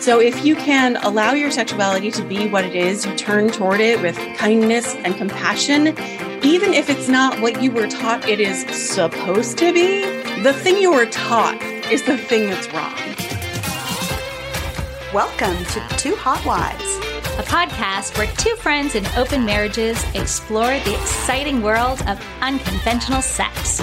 So, if you can allow your sexuality to be what it is, you turn toward it with kindness and compassion, even if it's not what you were taught it is supposed to be, the thing you were taught is the thing that's wrong. Welcome to Two Hot Wives, a podcast where two friends in open marriages explore the exciting world of unconventional sex.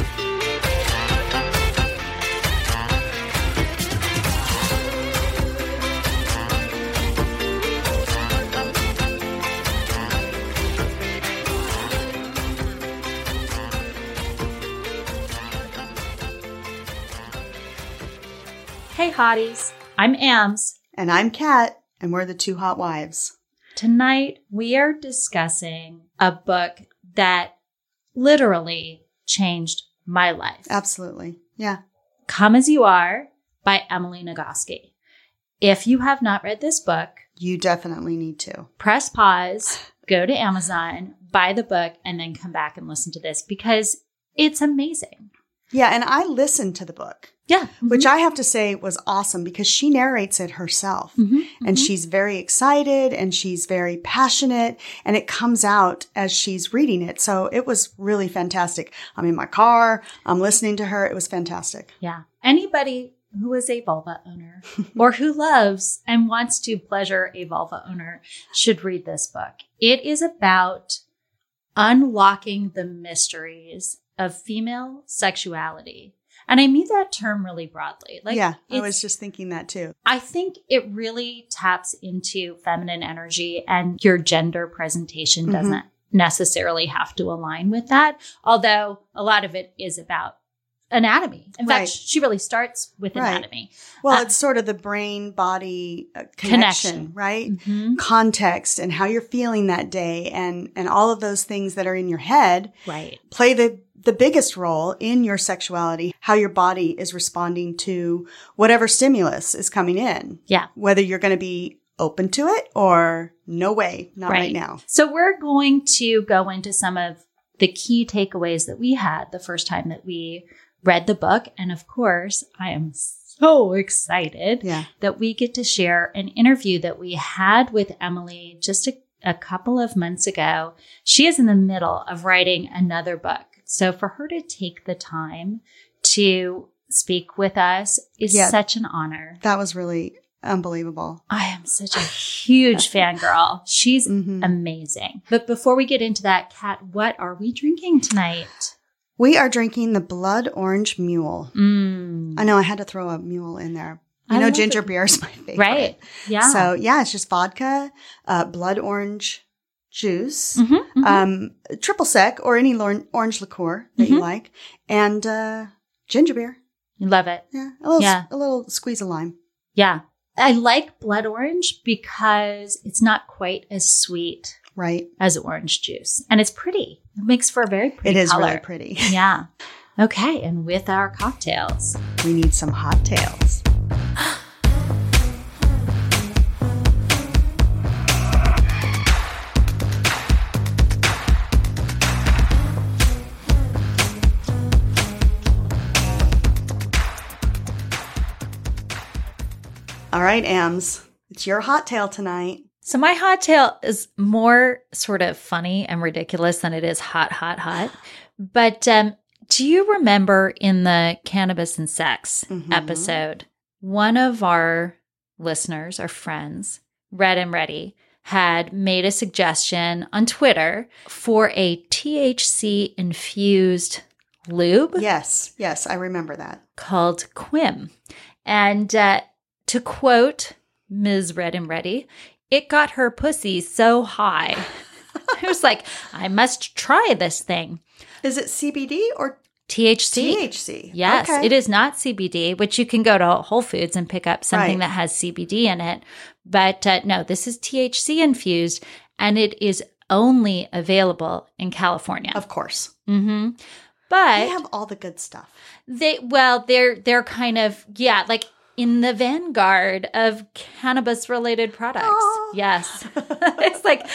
Hotties. I'm Ams. And I'm Kat, and we're the Two Hot Wives. Tonight, we are discussing a book that literally changed my life. Absolutely. Yeah. Come As You Are by Emily Nagoski. If you have not read this book, you definitely need to. Press pause, go to Amazon, buy the book, and then come back and listen to this because it's amazing. Yeah, and I listened to the book. Yeah. Mm-hmm. Which I have to say was awesome because she narrates it herself. Mm-hmm. And Mhm. she's very excited and she's very passionate and it comes out as she's reading it. So it was really fantastic. I'm in my car, I'm listening to her. It was fantastic. Yeah. Anybody who is a vulva owner or who loves and wants to pleasure a vulva owner should read this book. It is about unlocking the mysteries of female sexuality. And I mean that term really broadly. Like yeah, I was just thinking that too. I think it really taps into feminine energy and your gender presentation Mhm. doesn't necessarily have to align with that. Although a lot of it is about anatomy. In Right. fact, she really starts with Right. anatomy. Well, Uh, it's sort of the brain body uh, connection, Connection. right? Mhm. Context and how you're feeling that day and and all of those things that are in your head Right. play the the biggest role in your sexuality, how your body is responding to whatever stimulus is coming in. Yeah. Whether you're going to be open to it or no way, not right, Right. now. So we're going to go into some of the key takeaways that we had the first time that we read the book. And of course, I am so excited Yeah. that we get to share an interview that we had with Emily just a, a couple of months ago. She is in the middle of writing another book. So for her to take the time to speak with us is Yeah. such an honor. That was really unbelievable. I am such a huge fangirl. She's Mhm. amazing. But before we get into that, Kat, what are we drinking tonight? We are drinking the Blood Orange Mule. Mm. I know I had to throw a mule in there. You I know, ginger it. beer is my favorite. Right. Yeah. So yeah, it's just vodka, uh, blood orange juice, Mhm, mhm. um, triple sec or any orange liqueur that you Mhm. like, and uh, ginger beer. You love it. Yeah, a little, Yeah. a little squeeze of lime. Yeah. I like blood orange because it's not quite as sweet Right. as orange juice. And it's pretty. It makes for a very It pretty is color. really pretty. Yeah. Okay. And with our cocktails. We need some hot tails. All right, Ams, it's your hot tail tonight. So my hot tail is more sort of funny and ridiculous than it is hot, hot, hot. But um, do you remember in the cannabis and sex Mhm. episode, one of our listeners, our friends, Red and Ready, had made a suggestion on Twitter for a THC infused lube Yes, yes, I remember that. called Quim. And uh, to quote Ms. Red and Ready, it got her pussy so high. I was like, I must try this thing. Is it CBD or THC. THC? Yes, Okay. it is not CBD, which you can go to Whole Foods and pick up something Right. that has CBD in it. But uh, no, this is THC infused and it is only available in California. Of course. hmm But They have all the good stuff. they well, they're they're kind of yeah, like in the vanguard of cannabis related products. Aw. Yes. it's like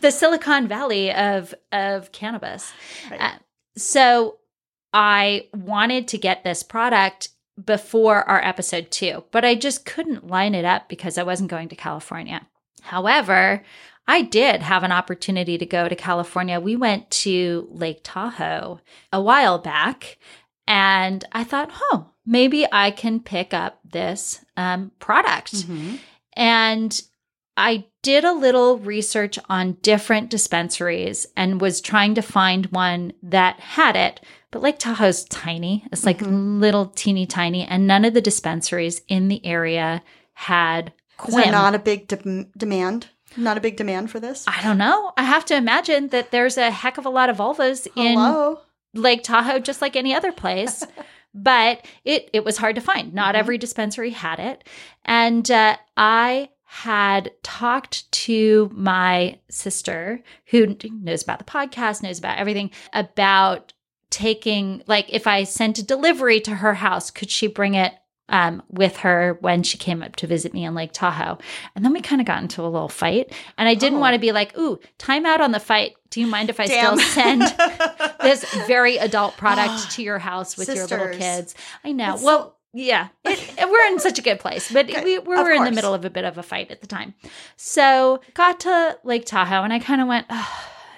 the Silicon Valley of of cannabis. Right. Uh, so I wanted to get this product, before our episode two, but I just couldn't line it up because I wasn't going to California. However, I did have an opportunity to go to California. We went to Lake Tahoe a while back, and I thought, oh, maybe I can pick up this um, product. Mhm. And I did a little research on different dispensaries and was trying to find one that had it. But Lake Tahoe's tiny. It's like Mhm. little teeny tiny. And none of the dispensaries in the area had Quim. not a big de- demand? Not a big demand for this? I don't know. I have to imagine that there's a heck of a lot of vulvas in Lake Tahoe, just like any other place. but it it was hard to find. Not Mhm. every dispensary had it, and uh, I had talked to my sister who knows about the podcast, knows about everything about taking like if I sent a delivery to her house, could she bring it um, with her when she came up to visit me in Lake Tahoe? And then we kind of got into a little fight, and I didn't Oh. want to be like, "Ooh, time out on the fight. Do you mind if I Damn. still send?" this very adult product to your house with your little kids. I know. That's well, yeah, it, we're in such a good place, but Good. we, we were in the middle of a bit of a fight at the time. So got to Lake Tahoe, and I kind of went, "Ugh,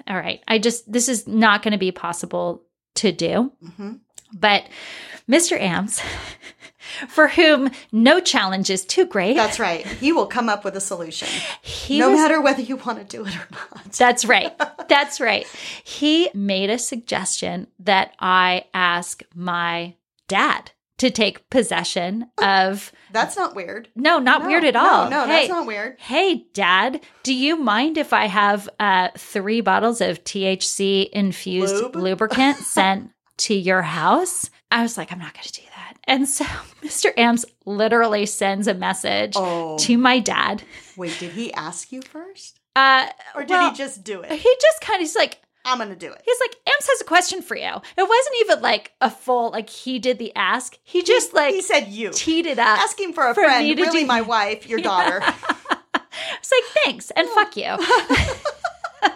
all right, I just this is not going to be possible to do. Mhm. But Mr. Ams, for whom no challenge is too great, That's right. He will come up with a solution, he no was matter whether you want to do it or not. That's right. That's right. He made a suggestion that I ask my dad to take possession of. That's not weird. No, not No, weird at no, all. No, hey, that's not weird. hey, dad, do you mind if I have uh, three bottles of THC infused Lube? lubricant sent to your house? I was like, I'm not going to do that. And so Mr. Ams literally sends a message Oh, to my dad. wait, did he ask you first? Uh, Or did well, he just do it? He just kind of, he's like, I'm going to do it. He's like, Ams has a question for you. It wasn't even like a full, like he did the ask. He just like he said you. teed it up. Asking for a for friend, really do- my wife, your daughter. It's like, thanks and fuck you. but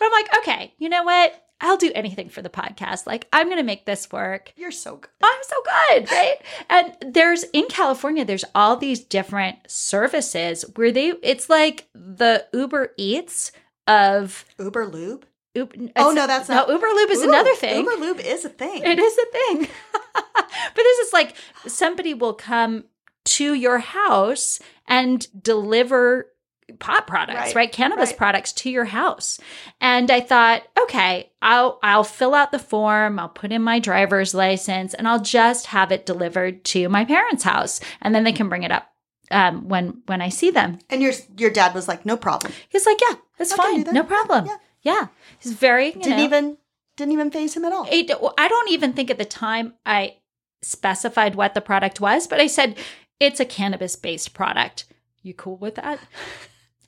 I'm like, okay, you know what? I'll do anything for the podcast. Like, I'm going to make this work. You're so good. I'm so good, right? And there's in California, there's all these different services where they, it's like the Uber Eats of. Uber Lube? Uber, Oh, no, that's not- No, Uber Lube is Ooh, another thing. Uber Lube is a thing. It is a thing. but this is like somebody will come to your house and deliver pot products, right? Right, Cannabis right. products to your house. And I thought, okay, I'll I'll fill out the form, I'll put in my driver's license, and I'll just have it delivered to my parents' house. And then they can bring it up um, when when I see them. And your your dad was like, no problem. He's like, yeah, that's I fine. No problem. Yeah. Yeah. He's very Didn't know- even didn't even faze him at all. it, I don't even think at the time I specified what the product was, but I said it's a cannabis based product. You cool with that?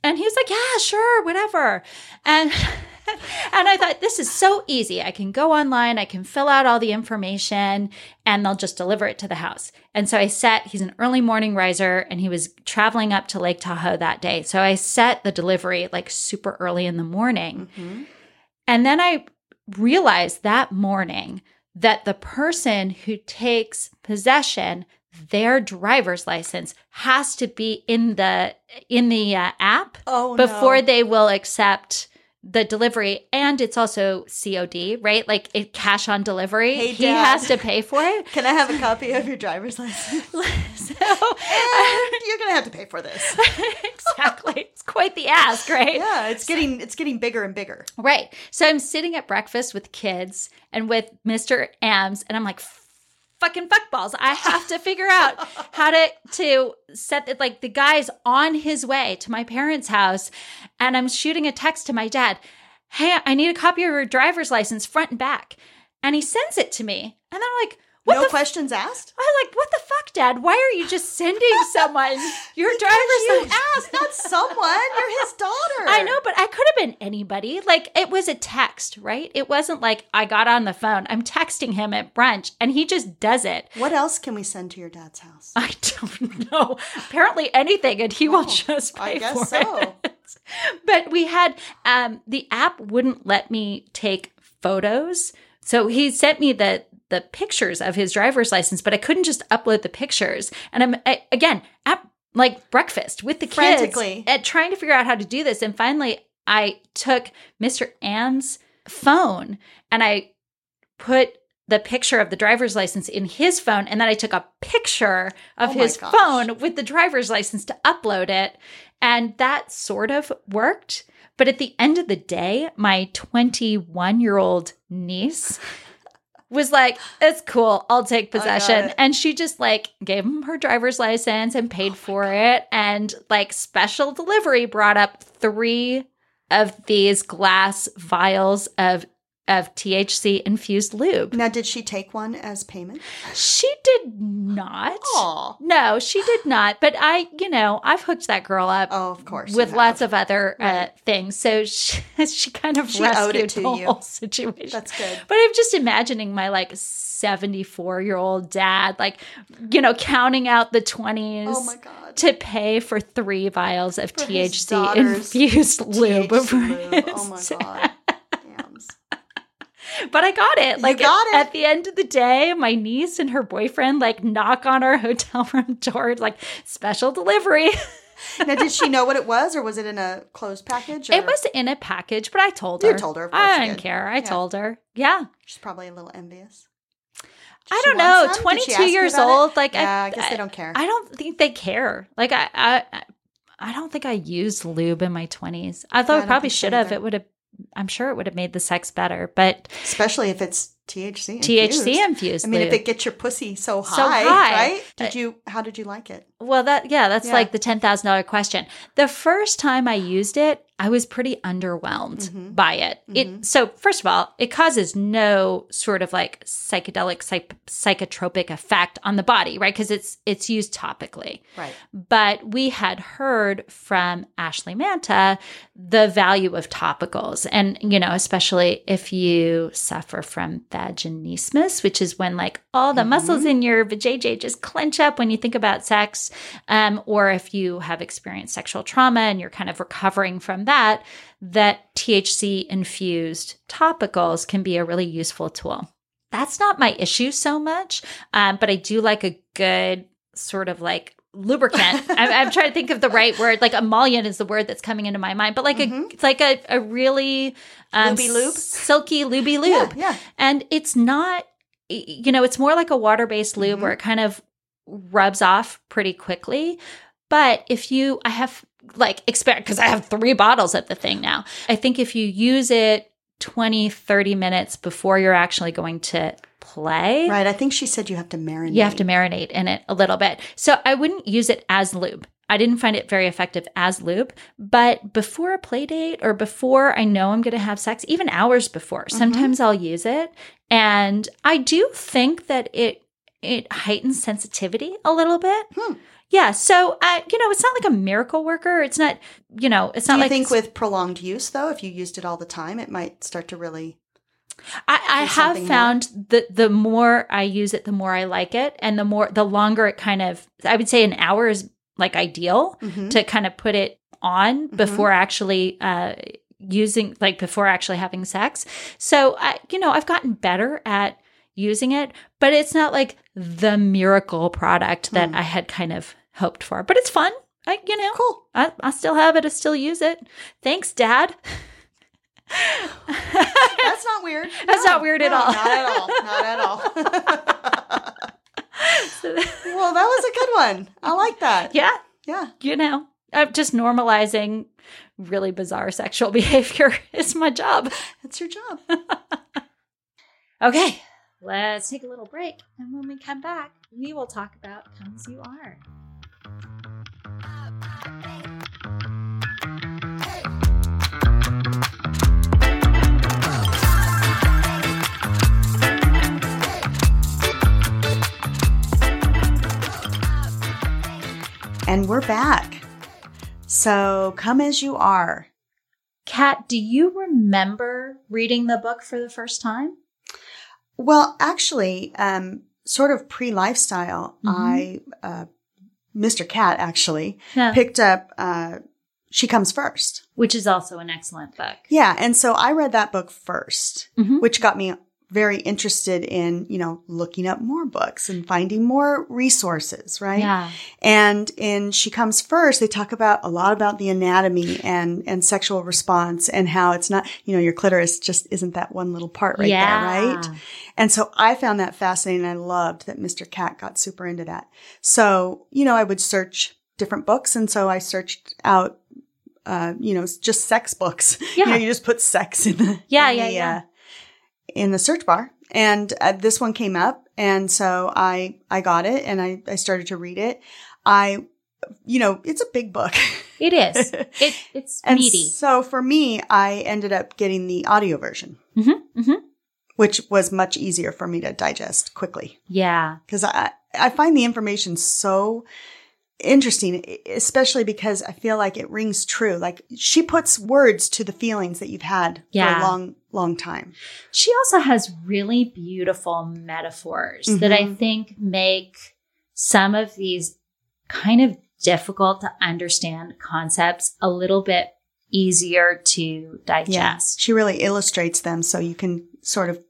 And he was like, "Yeah, sure, whatever." And and I thought this is so easy. I can go online, I can fill out all the information, and they'll just deliver it to the house. And so I set. He's an early morning riser, and he was traveling up to Lake Tahoe that day. So I set the delivery like super early in the morning. Mhm. And then I realized that morning that the person who takes possession their driver's license has to be in the in the uh, app Oh before no. they will accept the delivery and it's also COD, right? Like it cash on delivery. Hey, he has to pay for it. Can I have a copy of your driver's license? so And you're gonna have to pay for this. exactly. It's quite the ask, right? Yeah, it's getting it's getting bigger and bigger. Right. So I'm sitting at breakfast with kids and with Mr. Ams, and I'm like, fucking fuckballs. I have to figure out how to to set it like the guy's on his way to my parents' house, and I'm shooting a text to my dad. Hey, I need a copy of your driver's license, front and back. And he sends it to me. And then I'm like, what no the questions asked. I'm like, what the fuck, Dad? Why are you just sending someone your Because driver's you asked, not someone. You're his daughter. I know, but I could have been anybody. Like it was a text, right? It wasn't like I got on the phone. I'm texting him at brunch and he just does it. What else can we send to your dad's house? I don't know. Apparently anything and he will Oh, just pay I guess for so. it. But we had um the app wouldn't let me take photos. So he sent me the the pictures of his driver's license, but I couldn't just upload the pictures. And I'm I, again at like breakfast with the kids at trying to figure out how to do this. And finally, I took Mr. Ann's phone and I put the picture of the driver's license in his phone and then I took a picture of Oh his gosh. phone with the driver's license to upload it and that sort of worked but at the end of the day my 21 year old niece was like it's cool. I'll take possession. and she just like gave him her driver's license and paid for it. And like special delivery brought up three of these glass vials of of THC infused lube. Now, did she take one as payment? She did not. Aw. No, she did not. But I, you know, I've hooked that girl up Oh, of course. with lots have. of other uh, things. So she, she kind of She owed rescued it to the you. whole situation. That's good. But I'm just imagining my like 74 year old dad, like, you know, counting out the 20s Oh my god. to pay for three vials of For THC infused lube. THC lube. Oh my god. But I got it. You Like got at, it. at the end of the day, my niece and her boyfriend like knock on our hotel room door, like special delivery. Now, did she know what it was, or was it in a closed package? Or? It was in a package, but I told You her. told her, of course I you didn't did. care. I Yeah. told her. Yeah. She's probably a little envious. I don't know. some? 22 years about it? old. Like Yeah, I, I guess they don't care. I don't think they care. Like I, I, I don't think I used lube in my 20s. I thought I I probably should have. either. It would have. I'm sure it would have made the sex better, but Especially if it's THC. THC infused. I mean, if it gets your pussy so high, So high. right? Did Uh, you? How did you like it? Well, that yeah, that's Yeah. like the ten thousand dollar question. The first time I used it, I was pretty underwhelmed Mhm. by it. Mhm. It so first of all, it causes no sort of like psychedelic psych- psychotropic effect on the body, right? Because it's it's used topically. Right. But we had heard from Ashley Manta the value of topicals. And, you know, especially if you suffer from vaginismus, which is when like all the Mhm. muscles in your vajayjay just clench up when you think about sex, um, or if you have experienced sexual trauma and you're kind of recovering from that, that THC infused topicals can be a really useful tool. That's not my issue so much, um, but I do like a good sort of like lubricant. I'm, I'm trying to think of the right word. Like emollient is the word that's coming into my mind, but like a Mhm. it's like a, a really um, Lubey lube? silky luby lube, Yeah. Yeah. and it's not. You know, it's more like a water based lube Mhm. where it kind of rubs off pretty quickly. But if you, I have like expect because I have three bottles of the thing now. I think if you use it 20, 30 minutes before you're actually going to play, Right. I think she said you have to marinate. you have to marinate in it a little bit. So I wouldn't use it as lube. I didn't find it very effective as lube, but before a play date or before I know I'm going to have sex, even hours before, sometimes I'll use it. And I do think that it it heightens sensitivity a little bit. Hmm. Yeah, so uh, you know, it's not like a miracle worker. It's not, you know, it's Do not you like think with prolonged use, though, if you used it all the time, it might start to really. I, I have found that the more I use it, the more I like it, and the more the longer it kind of. I would say an hour is like ideal Mhm. to kind of put it on Mm-hmm. before actually uh, using, like before actually having sex. So I, you know, I've gotten better at using it, but it's not like the miracle product that Hmm. I had kind of hoped for. But it's fun. I, you know, Cool. I, I still have it. I still use it. Thanks, Dad. That's not weird. That's not weird at all. Not at all. Not at all. Well, that was a good one. I like that. yeah, Yeah. you know, I'm just normalizing really bizarre sexual behavior is my job. It's your job. Okay, let's take a little break. And when we come back, we will talk about Come As You Are. And we're back. So come as you are. Kat, do you remember reading the book for the first time? Well, actually, um, sort of pre lifestyle, Mhm. I, uh, Mr. Kat actually Yeah. picked up, uh, She Comes First. Which is also an excellent book. Yeah. And so I read that book 1st Mhm. which got me very interested in, you know, looking up more books and finding more resources, right? Yeah. And in She Comes First, they talk about a lot about the anatomy and, and sexual response and how it's not, you know, your clitoris just isn't that one little part right Yeah. there, right? And so I found that fascinating. I loved that Mr. Kat got super into that. So, you know, I would search different books. And so I searched out, uh, you know, just sex books. You know, Yeah. you just put sex in the, Yeah, in yeah, the, yeah. Uh, in the search bar. And uh, this one came up. And so I, I got it and I, I started to read it. I, you know, it's a big book. It is. It, it's And meaty. so for me, I ended up getting the audio version, Mm-hmm, mm-hmm. which was much easier for me to digest quickly Yeah. because I, I find the information so interesting, especially because I feel like it rings true. Like she puts words to the feelings that you've had for a long, long time. She also has really beautiful metaphors that I Mhm. think make some of these kind of difficult to understand concepts a little bit easier to digest. She really illustrates them so you can sort of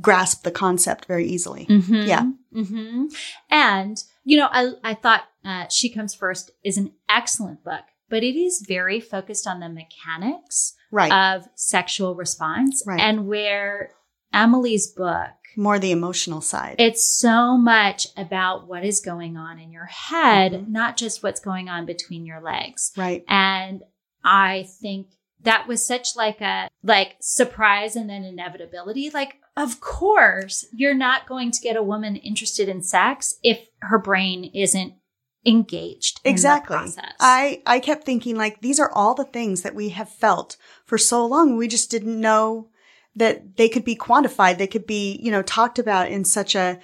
grasp the concept very easily. Mhm. Yeah. hmm And, you know, I, I thought uh, She Comes First is an excellent book, but it is very focused on the mechanics Right. of sexual response Right. and where Emily's book More the emotional side. It's so much about what is going on in your head, Mhm. not just what's going on between your legs. right. And I think that was such like a like surprise and then inevitability. Like, of course, you're not going to get a woman interested in sex if her brain isn't engaged in Exactly. process. I, I kept thinking like these are all the things that we have felt for so long. We just didn't know that they could be quantified. They could be, you know, talked about in such a,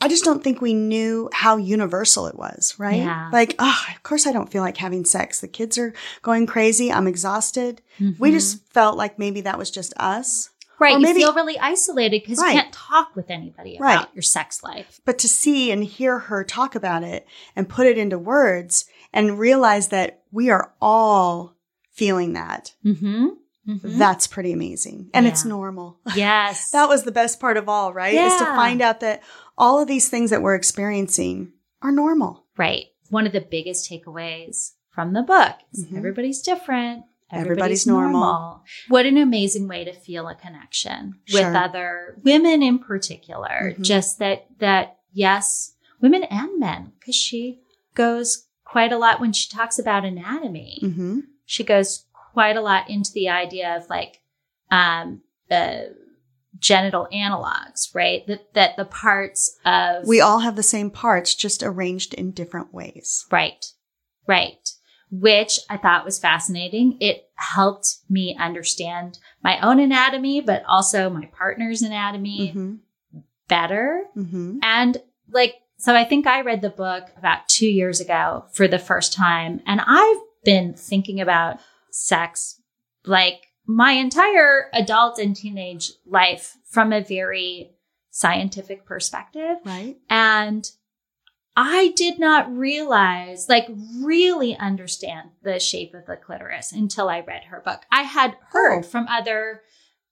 I just don't think we knew how universal it was, right? Yeah. Like, oh, of course I don't feel like having sex. The kids are going crazy. I'm exhausted. We Mhm. just felt like maybe that was just us. Right. or You maybe- feel really isolated because Right. you can't talk with anybody about Right. your sex life. But to see and hear her talk about it and put it into words and realize that we are all feeling that, Mm-hmm. Mm-hmm. that's pretty amazing. And it's normal. Yes. That was the best part of all, right? Is to find out that all of these things that we're experiencing are normal. right. One of the biggest takeaways from the book is Mhm. everybody's different. Everybody's normal. What an amazing way to feel a connection Sure. with other women in particular. Mhm. Just that, that yes, women and men, because she goes quite a lot when she talks about anatomy. hmm She goes quite a lot into the idea of like, um, uh, genital analogs, right? That, that the parts of We all have the same parts, just arranged in different ways. Right. Right. Which I thought was fascinating. It helped me understand my own anatomy, but also my partner's anatomy hmm better. hmm And like, so I think I read the book about two years ago for the first time. And I've been thinking about sex like my entire adult and teenage life from a very scientific perspective. Right? And I did not realize, like, really understand the shape of the clitoris until I read her book. I had heard Oh. from other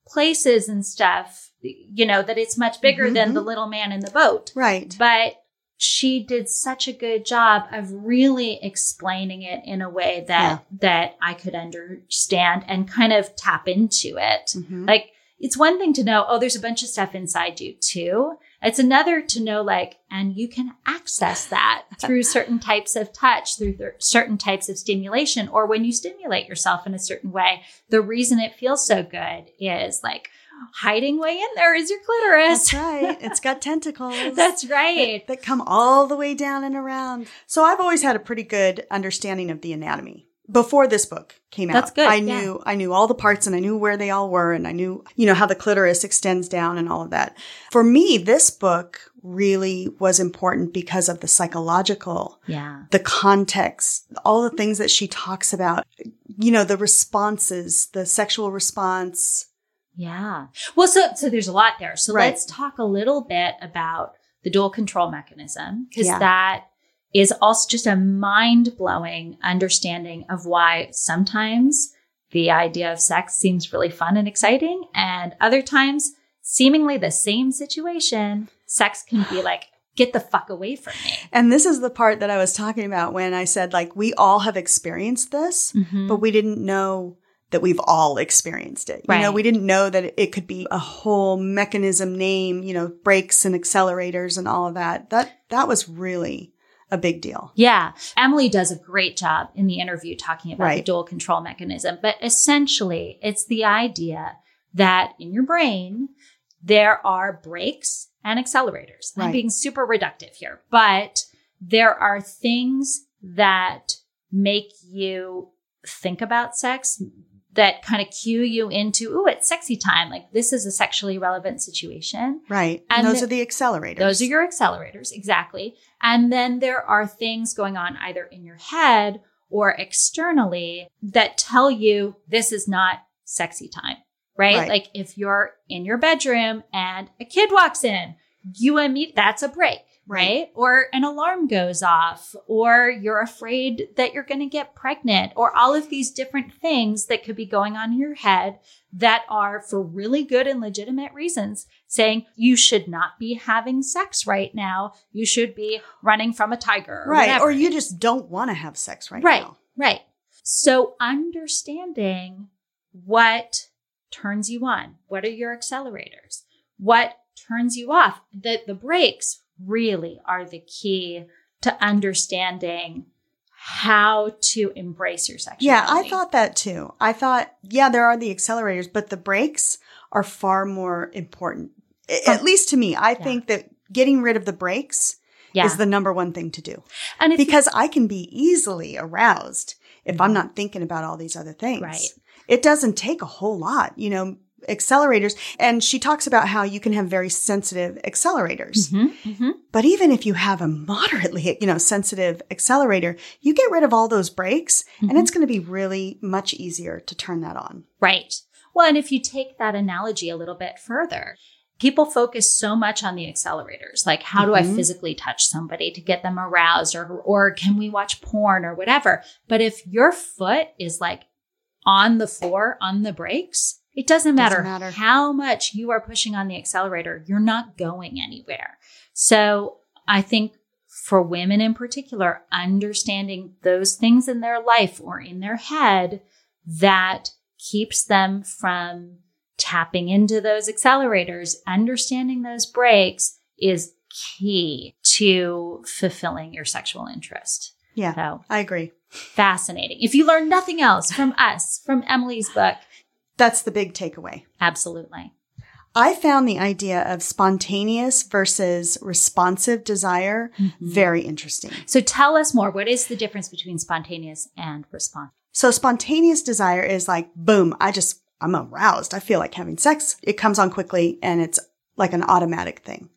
places and stuff, you know, that it's much bigger Mhm, than the little man in the boat. Right. But she did such a good job of really explaining it in a way that that I could understand and kind of tap into it. Mhm. Like it's one thing to know, oh, there's a bunch of stuff inside you too. It's another to know, like, and you can access that through certain types of touch, through th- certain types of stimulation, or when you stimulate yourself in a certain way. The reason it feels so good is like hiding way in there is your clitoris. That's right. It's got tentacles. That's right. that come all the way down and around. So I've always had a pretty good understanding of the anatomy. Before this book came out, That's good, I yeah. knew I knew all the parts and I knew where they all were and I knew, you know, how the clitoris extends down and all of that. For me, this book really was important because of the psychological, Yeah. the context, all the things that she talks about, you know, the responses, the sexual response. Yeah. Well, so so there's a lot there. So Right. let's talk a little bit about the dual control mechanism because Yeah. that is also just a mind-blowing understanding of why sometimes the idea of sex seems really fun and exciting and other times seemingly the same situation, sex can be like, get the fuck away from me. And this is the part that I was talking about when I said, like, we all have experienced this, Mhm. but we didn't know that we've all experienced it. You know, we didn't know that it could be a whole mechanism name, you know, brakes and accelerators and all of that. That, that was really a big deal. Yeah. Emily does a great job in the interview talking about the dual control mechanism. But essentially, it's the idea that in your brain, there are brakes and accelerators. I'm being super reductive here, but there are things that make you think about sex that kind of cue you into, oh, it's sexy time. Like this is a sexually relevant situation. Right. And And those are the accelerators. Those are your accelerators, exactly. And then there are things going on either in your head or externally that tell you this is not sexy time, right? Right. Like if you're in your bedroom and a kid walks in, you immediately, that's a brake. Right. Or an alarm goes off, or you're afraid that you're going to get pregnant, or all of these different things that could be going on in your head that are for really good and legitimate reasons saying you should not be having sex right now. You should be running from a tiger. Or right. whatever. Or you just don't want to have sex right, Right. now. Right. So understanding what turns you on, what are your accelerators? What turns you off? The the brakes really are the key to understanding how to embrace your sexuality. Yeah, I thought that too. I thought, yeah, there are the accelerators, but the brakes are far more important. At least to me, I think that getting rid of the brakes yeah. is the number one thing to do and if you- because I can be easily aroused if I'm mm-hmm. not thinking about all these other things. Right. It doesn't take a whole lot, you know, accelerators. And she talks about how you can have very sensitive accelerators. Mhm, mhm. But even if you have a moderately, you know, sensitive accelerator, you get rid of all those brakes and Mm-hmm. it's going to be really much easier to turn that on. Right. Well, and if you take that analogy a little bit further, people focus so much on the accelerators. Like, how do I Mhm. physically touch somebody to get them aroused or, or can we watch porn or whatever? But if your foot is like on the floor, on the brakes, it doesn't matter, Doesn't matter. how much you are pushing on the accelerator. You're not going anywhere. So I think for women in particular, understanding those things in their life or in their head that keeps them from tapping into those accelerators, understanding those brakes is key to fulfilling your sexual interest. Yeah, So I agree. fascinating. If you learn nothing else from us, from Emily's book, That's the big takeaway. absolutely. I found the idea of spontaneous versus responsive desire Mm-hmm. very interesting. So tell us more. What is the difference between spontaneous and responsive? So spontaneous desire is like, boom, I just, I'm aroused. I feel like having sex. It comes on quickly and it's like an automatic thing.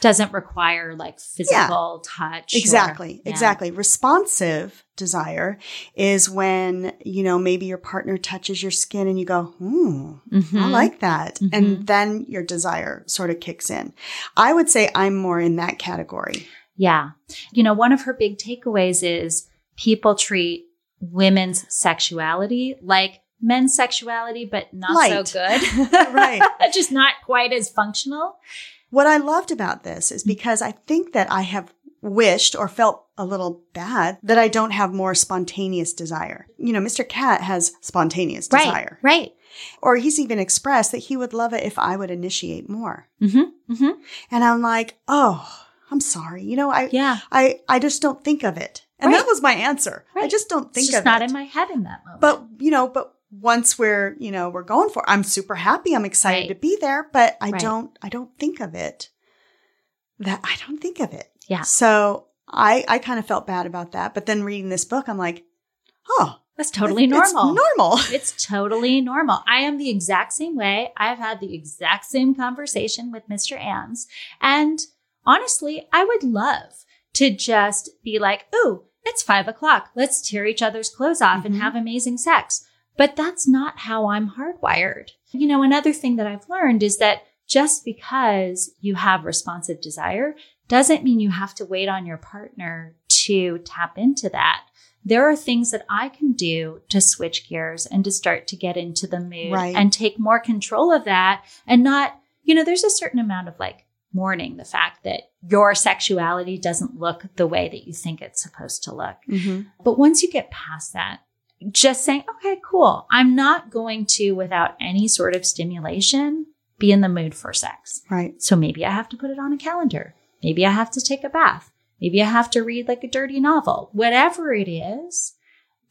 Doesn't require like physical touch. or- Exactly. Yeah. Exactly. Responsive desire is when, you know, maybe your partner touches your skin and you go, hmm, I Mhm. like that. Mhm. And then your desire sort of kicks in. I would say I'm more in that category. Yeah. You know, one of her big takeaways is people treat women's sexuality like men's sexuality, but not Light. so good. Right. Just not quite as functional. What I loved about this is because I think that I have wished or felt a little bad that I don't have more spontaneous desire. You know, Mr. Kat has spontaneous desire. Right. Or he's even expressed that he would love it if I would initiate more. Mm-hmm. Mm-hmm. And I'm like, oh, I'm sorry. You know, I, Yeah. I, I just don't think of it. And Right. that was my answer. I just don't think of it. It's just of not it. in my head in that moment. but, you know, but once we're, you know, we're going for, I'm super happy. I'm excited Right. to be there, but I Right. don't, I don't think of it. That I don't think of it. Yeah. So I, I kind of felt bad about that. But then reading this book, I'm like, oh, That's totally it's normal. normal. It's totally normal. I am the exact same way. I've had the exact same conversation with Mr. Ams. And honestly, I would love to just be like, ooh, it's five o'clock. Let's tear each other's clothes off and Mhm. have amazing sex. But that's not how I'm hardwired. You know, another thing that I've learned is that just because you have responsive desire doesn't mean you have to wait on your partner to tap into that there are things that I can do to switch gears and to start to get into the mood Right. and take more control of that and not you know, there's a certain amount of like mourning the fact that your sexuality doesn't look the way that you think it's supposed to look. Mm-hmm. But once you get past that, just saying, okay, cool. I'm not going to, without any sort of stimulation, be in the mood for sex. Right. So maybe I have to put it on a calendar. Maybe I have to take a bath. Maybe I have to read like a dirty novel. Whatever it is,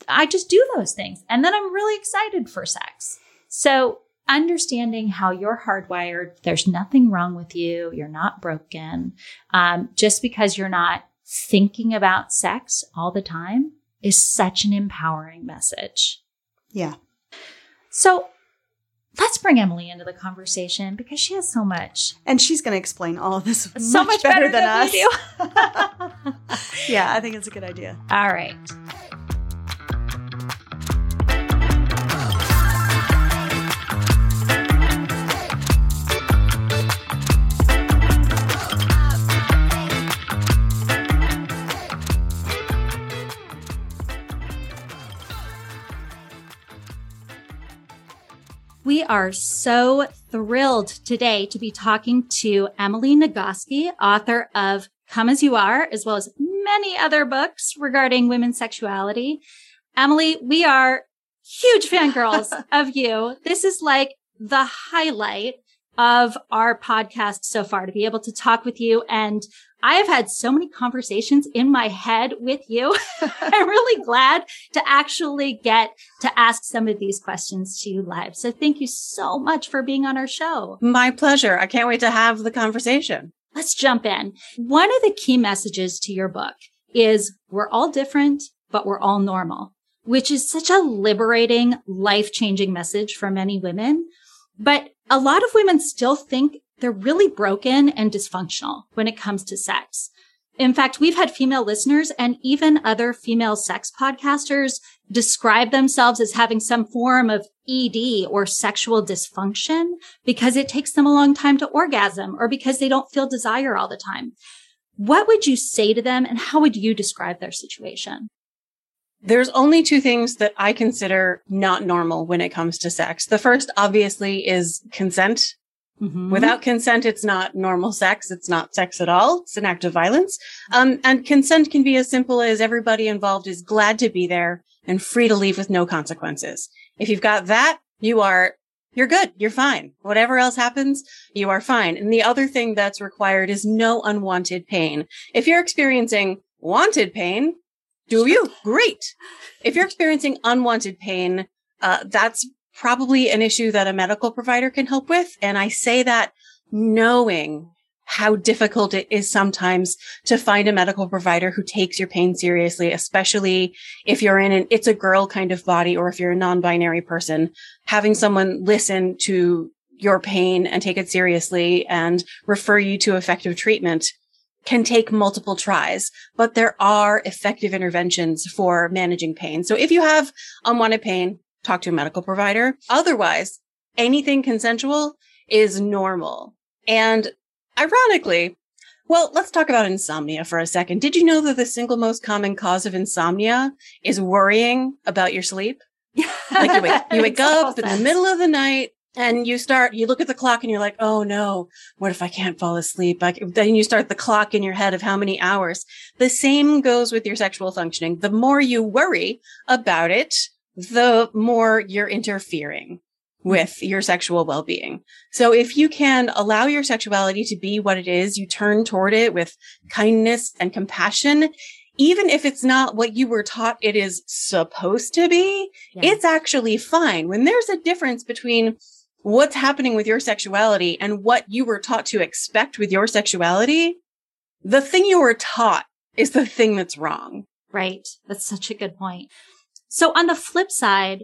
I just do those things. And then I'm really excited for sex. So understanding how you're hardwired, there's nothing wrong with you. You're not broken. Um, just because you're not thinking about sex all the time is such an empowering message. Yeah. So let's bring Emily into the conversation because she has so much, And she's going to explain all of this so much, better, than, us. we do. yeah, I think it's a good idea. All right. Are so thrilled today to be talking to Emily Nagoski, author of Come As You Are, as well as many other books regarding women's sexuality. Emily, we are huge fangirls of you. This is like the highlight of our podcast so far to be able to talk with you. And I have had so many conversations in my head with you. I'm really glad to actually get to ask some of these questions to you live. So thank you so much for being on our show. My pleasure. I can't wait to have the conversation. Let's jump in. One of the key messages to your book is we're all different, but we're all normal, which is such a liberating, life changing message for many women. But a lot of women still think they're really broken and dysfunctional when it comes to sex. In fact, we've had female listeners and even other female sex podcasters describe themselves as having some form of ED or sexual dysfunction because it takes them a long time to orgasm or because they don't feel desire all the time. What would you say to them and how would you describe their situation? There's only two things that I consider not normal when it comes to sex. The first, obviously, is consent. Mhm. Without consent, it's not normal sex. It's not sex at all. It's an act of violence. Um, and consent can be as simple as everybody involved is glad to be there and free to leave with no consequences. If you've got that, you are, you're good. You're fine. Whatever else happens, you are fine. And the other thing that's required is no unwanted pain. If you're experiencing wanted pain, do you? Great. If you're experiencing unwanted pain, uh, that's probably an issue that a medical provider can help with. And I say that knowing how difficult it is sometimes to find a medical provider who takes your pain seriously, especially if you're in an it's a girl kind of body or if you're a non-binary person, having someone listen to your pain and take it seriously and refer you to effective treatment can take multiple tries, but there are effective interventions for managing pain. So if you have unwanted pain, talk to a medical provider. Otherwise, anything consensual is normal. And ironically, well, let's talk about insomnia for a second. Did you know that the single most common cause of insomnia is worrying about your sleep? Like you wake, you wake up in the middle of the night and you start, you look at the clock and you're like, oh no, what if I can't fall asleep? Like, then you start the clock in your head of how many hours. The same goes with your sexual functioning. The more you worry about it, the more you're interfering with your sexual well-being. So if you can allow your sexuality to be what it is, you turn toward it with kindness and compassion, even if it's not what you were taught it is supposed to be, Yeah. it's actually fine. When there's a difference between what's happening with your sexuality and what you were taught to expect with your sexuality, the thing you were taught is the thing that's wrong. Right. That's such a good point. So on the flip side,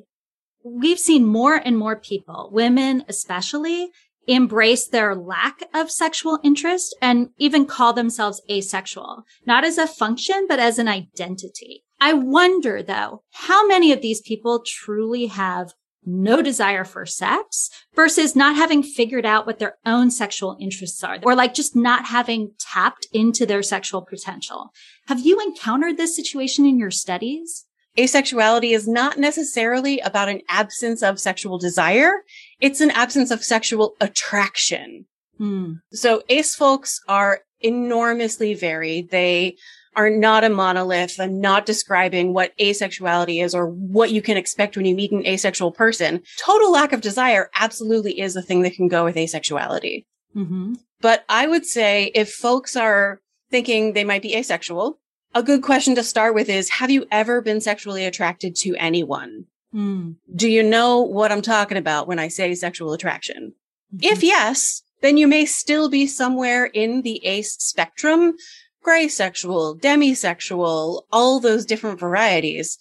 we've seen more and more people, women especially, embrace their lack of sexual interest and even call themselves asexual, not as a function, but as an identity. I wonder though, how many of these people truly have no desire for sex versus not having figured out what their own sexual interests are or like just not having tapped into their sexual potential. Have you encountered this situation in your studies? Asexuality is not necessarily about an absence of sexual desire. It's an absence of sexual attraction. Mm. So ace folks are enormously varied. They are not a monolith I'm not describing what asexuality is or what you can expect when you meet an asexual person. Total lack of desire absolutely is a thing that can go with asexuality. Mm-hmm. But I would say if folks are thinking they might be asexual, a good question to start with is, have you ever been sexually attracted to anyone? Mm. Do you know what I'm talking about when I say sexual attraction? Mm-hmm. If yes, then you may still be somewhere in the ace spectrum, gray sexual, demisexual, all those different varieties.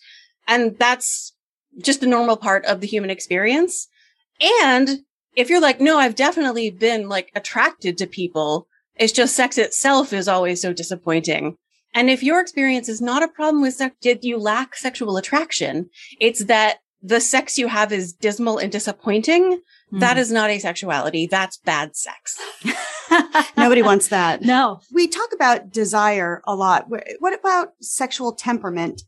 And that's just a normal part of the human experience. And if you're like, no, I've definitely been like attracted to people. It's just sex itself is always so disappointing. And if your experience is not a problem with sex, did you lack sexual attraction? It's that the sex you have is dismal and disappointing. Mm. That is not asexuality. That's bad sex. Nobody wants that. No. We talk about desire a lot. What about sexual temperament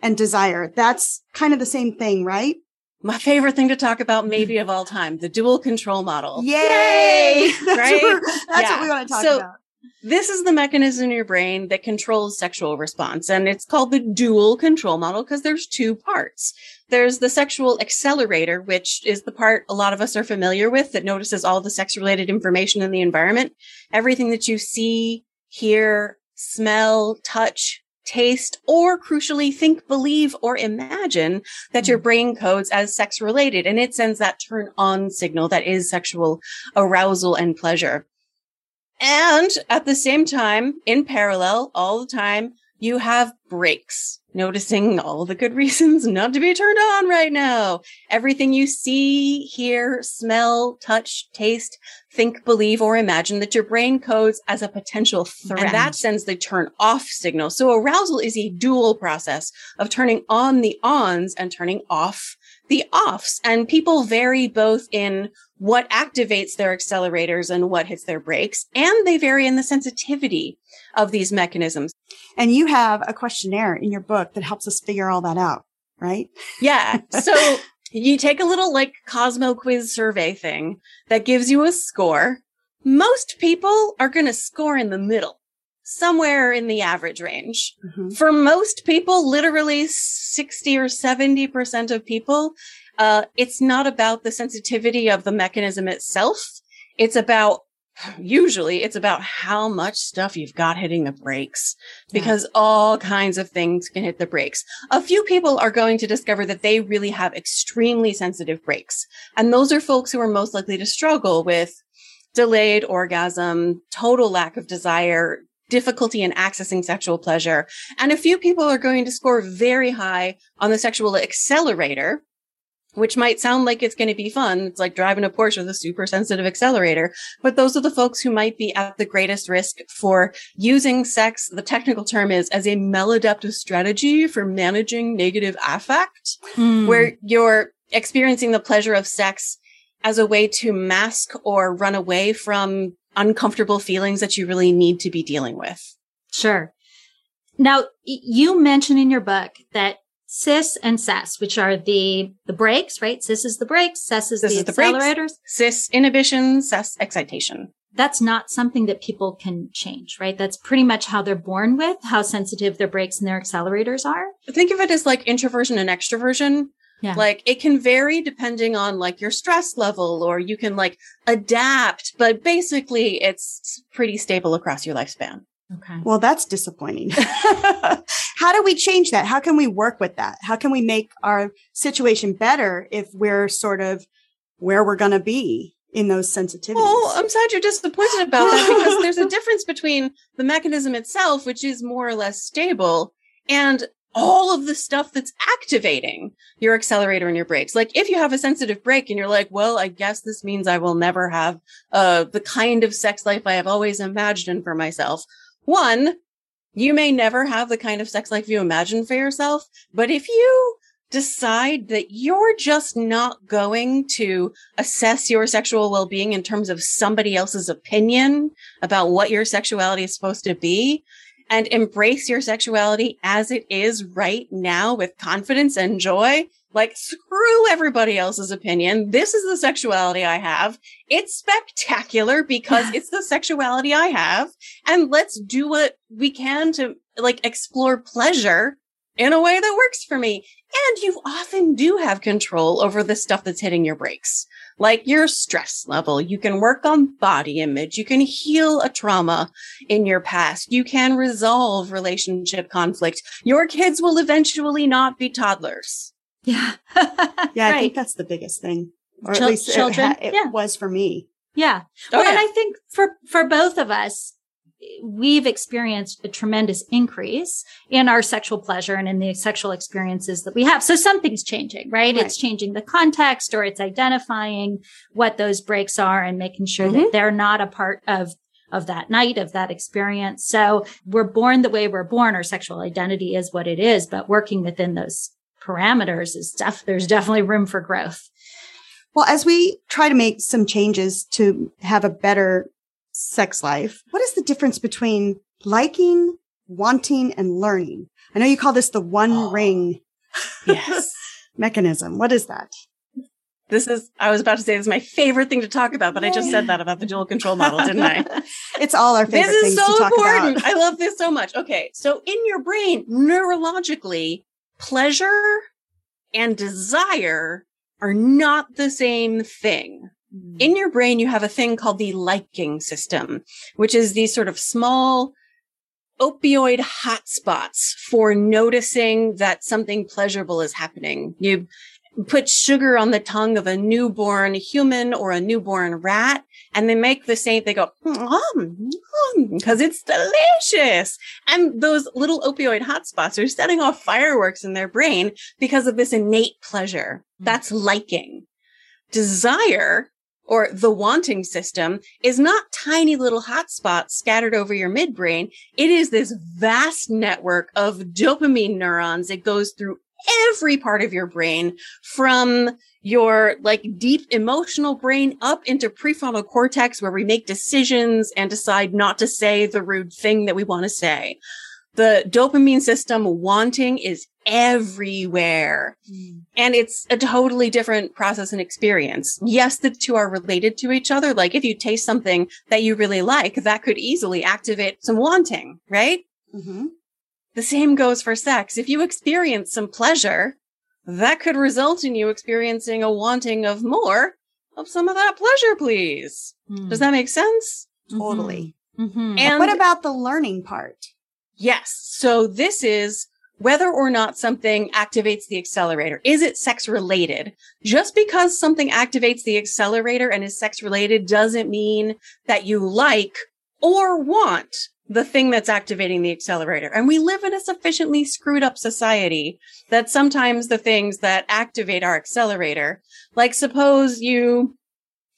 and desire? That's kind of the same thing, right? My favorite thing to talk about, maybe of all time, the dual control model. Yay! Yay! That's, right? what, that's yeah. what we want to talk so, about. This is the mechanism in your brain that controls sexual response. And it's called the dual control model because there's two parts. There's the sexual accelerator, which is the part a lot of us are familiar with that notices all the sex related information in the environment. Everything that you see, hear, smell, touch, taste, or crucially think, believe, or imagine that your hmm. brain codes as sex related. And it sends that turn on signal that is sexual arousal and pleasure. And at the same time, in parallel, all the time, you have brakes, noticing all the good reasons not to be turned on right now. Everything you see, hear, smell, touch, taste, think, believe, or imagine that your brain codes as a potential threat. And that sends the turn off signal. So arousal is a dual process of turning on the ons and turning off the offs. And people vary both in what activates their accelerators and what hits their brakes. And they vary in the sensitivity of these mechanisms. And you have a questionnaire in your book that helps us figure all that out, right? Yeah. So you take a little like Cosmo quiz survey thing that gives you a score. Most people are going to score in the middle, somewhere in the average range. Mm-hmm. For most people, literally 60 or 70% of people, uh, it's not about the sensitivity of the mechanism itself. It's about usually it's about how much stuff you've got hitting the brakes because yeah. all kinds of things can hit the brakes. A few people are going to discover that they really have extremely sensitive brakes. And those are folks who are most likely to struggle with delayed orgasm, total lack of desire, difficulty in accessing sexual pleasure. And a few people are going to score very high on the sexual accelerator, which might sound like it's going to be fun. It's like driving a Porsche with a super sensitive accelerator. But those are the folks who might be at the greatest risk for using sex. The technical term is as a maladaptive strategy for managing negative affect, mm. where you're experiencing the pleasure of sex as a way to mask or run away from uncomfortable feelings that you really need to be dealing with. Sure. Now, you mention in your book that SIS and SES, which are the the brakes, right? SIS is the brakes, SES is the accelerators. Brakes, SIS inhibition, SES excitation. That's not something that people can change, right? That's pretty much how they're born with, how sensitive their brakes and their accelerators are. Think of it as like introversion and extroversion. Yeah. Like it can vary depending on like your stress level or you can like adapt, but basically it's pretty stable across your lifespan. Okay. Well, that's disappointing. How do we change that? How can we work with that? How can we make our situation better if we're sort of where we're going to be in those sensitivities? Well, I'm sad you're disappointed about that because there's a difference between the mechanism itself, which is more or less stable, and all of the stuff that's activating your accelerator and your brakes. Like if you have a sensitive brake and you're like, well, I guess this means I will never have uh, the kind of sex life I have always imagined for myself. One, you may never have the kind of sex life you imagine for yourself, but if you decide that you're just not going to assess your sexual well-being in terms of somebody else's opinion about what your sexuality is supposed to be, and embrace your sexuality as it is right now with confidence and joy, like screw everybody else's opinion. This is the sexuality I have. It's spectacular because it's the sexuality I have. And let's do what we can to like explore pleasure in a way that works for me. And you often do have control over the stuff that's hitting your brakes like your stress level. You can work on body image. You can heal a trauma in your past. You can resolve relationship conflict. Your kids will eventually not be toddlers. Yeah. yeah, I think that's the biggest thing. Or Chil- at least children, it, ha- it yeah. was for me. Yeah. Oh, well, and. I think for for both of us, we've experienced a tremendous increase in our sexual pleasure and in the sexual experiences that we have. So something's changing, right? Right. It's changing the context or it's identifying what those brakes are and making sure Mhm. that they're not a part of of that night, of that experience. So we're born the way we're born. Our sexual identity is what it is, but working within those parameters is def- there's definitely room for growth. Well, as we try to make some changes to have a better sex life, what is the difference between liking, wanting, and learning? I know you call this the one Oh. ring Yes. mechanism. What is that? this is, I was about to say this is my favorite thing to talk about, but I just said that about the dual control model, didn't I? it's all our favorite this is things so to talk important. about. I love this so much. Okay. So in your brain, neurologically, pleasure and desire are not the same thing. Hmm. In your brain, you have a thing called the liking system, which is these sort of small opioid hotspots for noticing that something pleasurable is happening. You put sugar on the tongue of a newborn human or a newborn rat, and they make the same, they go, mmm, mmm, because it's delicious. And those little opioid hotspots are setting off fireworks in their brain because of this innate pleasure. Mm. That's liking. Desire or the wanting system is not tiny little hotspots scattered over your midbrain. It is this vast network of dopamine neurons. It goes through every part of your brain from your like deep emotional brain up into prefrontal cortex where we make decisions and decide not to say the rude thing that we want to say. The dopamine system wanting is everywhere. And it's a totally different process and experience. Yes, the two are related to each other. Like if you taste something that you really like, that could easily activate some wanting, right? hmm The same goes for sex. If you experience some pleasure, that could result in you experiencing a wanting of more of some of that pleasure, please. Mm. Does that make sense? Totally. Mhm. And what about the learning part? Yes. So this is whether or not something activates the accelerator. Is it sex related? Just because something activates the accelerator and is sex related doesn't mean that you like or want the thing that's activating the accelerator. And we live in a sufficiently screwed up society that sometimes the things that activate our accelerator, like suppose you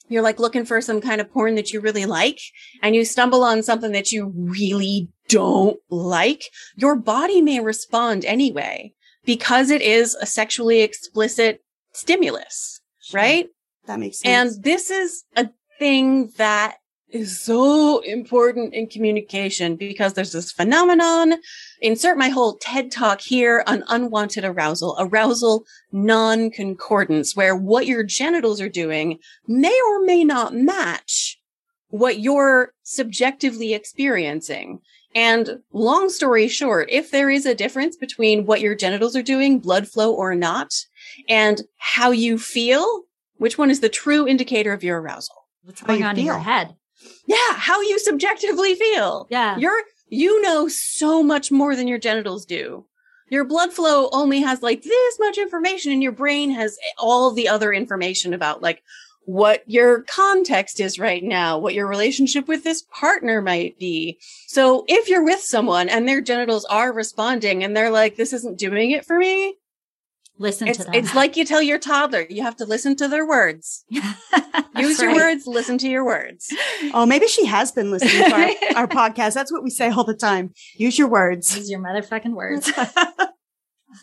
you're like looking for some kind of porn that you really like and you stumble on something that you really don't like, your body may respond anyway because it is a sexually explicit stimulus, right? That makes sense. And this is a thing that is so important in communication because there's this phenomenon. Insert my whole TED talk here on unwanted arousal, arousal non-concordance, where what your genitals are doing may or may not match what you're subjectively experiencing. And long story short, if there is a difference between what your genitals are doing, blood flow or not, and how you feel, which one is the true indicator of your arousal? What's going you on in your head? Yeah, how you subjectively feel. Yeah. You're, you know so much more than your genitals do. Your blood flow only has like this much information and your brain has all the other information about like what your context is right now, what your relationship with this partner might be. So if you're with someone and their genitals are responding and they're like, this isn't doing it for me, Listen it's, to them. it's like you tell your toddler, you have to listen to their words. Use your Right. words, listen to your words. oh, maybe she has been listening to our, our podcast. That's what we say all the time. Use your words. Use your motherfucking words.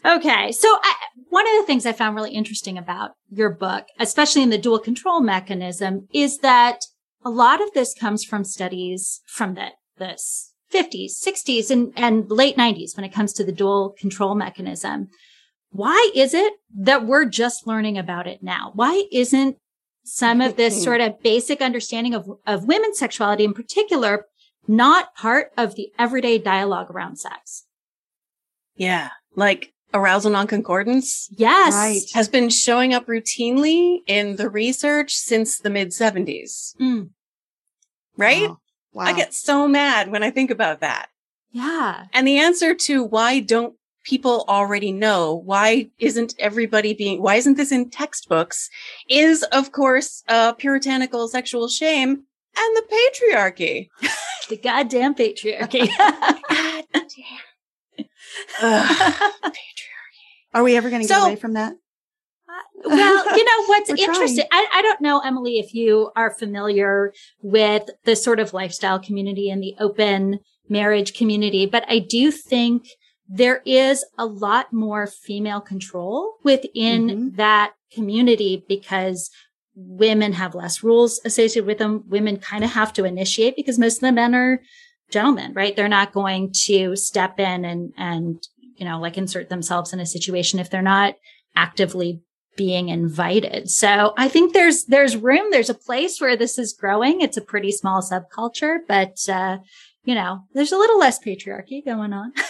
Okay. So I, one of the things I found really interesting about your book, especially in the dual control mechanism, is that a lot of this comes from studies from the, this 50s, 60s, and, and late 90s when it comes to the dual control mechanism. Why is it that we're just learning about it now? Why isn't some of this sort of basic understanding of, of women's sexuality in particular not part of the everyday dialogue around sex? Yeah. Like arousal non-concordance Yes. Right. has been showing up routinely in the research since the mid 70s, Mm, right? Wow. Wow. I get so mad when I think about that. yeah. And the answer to why don't people already know? Why isn't everybody being, why isn't this in textbooks? Is of course, uh, puritanical sexual shame and the patriarchy. The goddamn patriarchy. God damn. Ugh, Are we ever going to get So- away from that? well, you know what's interesting. I, I don't know, Emily, if you are familiar with the sort of lifestyle community and the open marriage community, but I do think there is a lot more female control within Mhm. that community because women have less rules associated with them. Women kind of have to initiate because most of the men are gentlemen, right? They're not going to step in and, and, you know, like insert themselves in a situation if they're not actively being invited. So I think there's, there's room. There's a place where this is growing. It's a pretty small subculture, but, uh, you know, there's a little less patriarchy going on.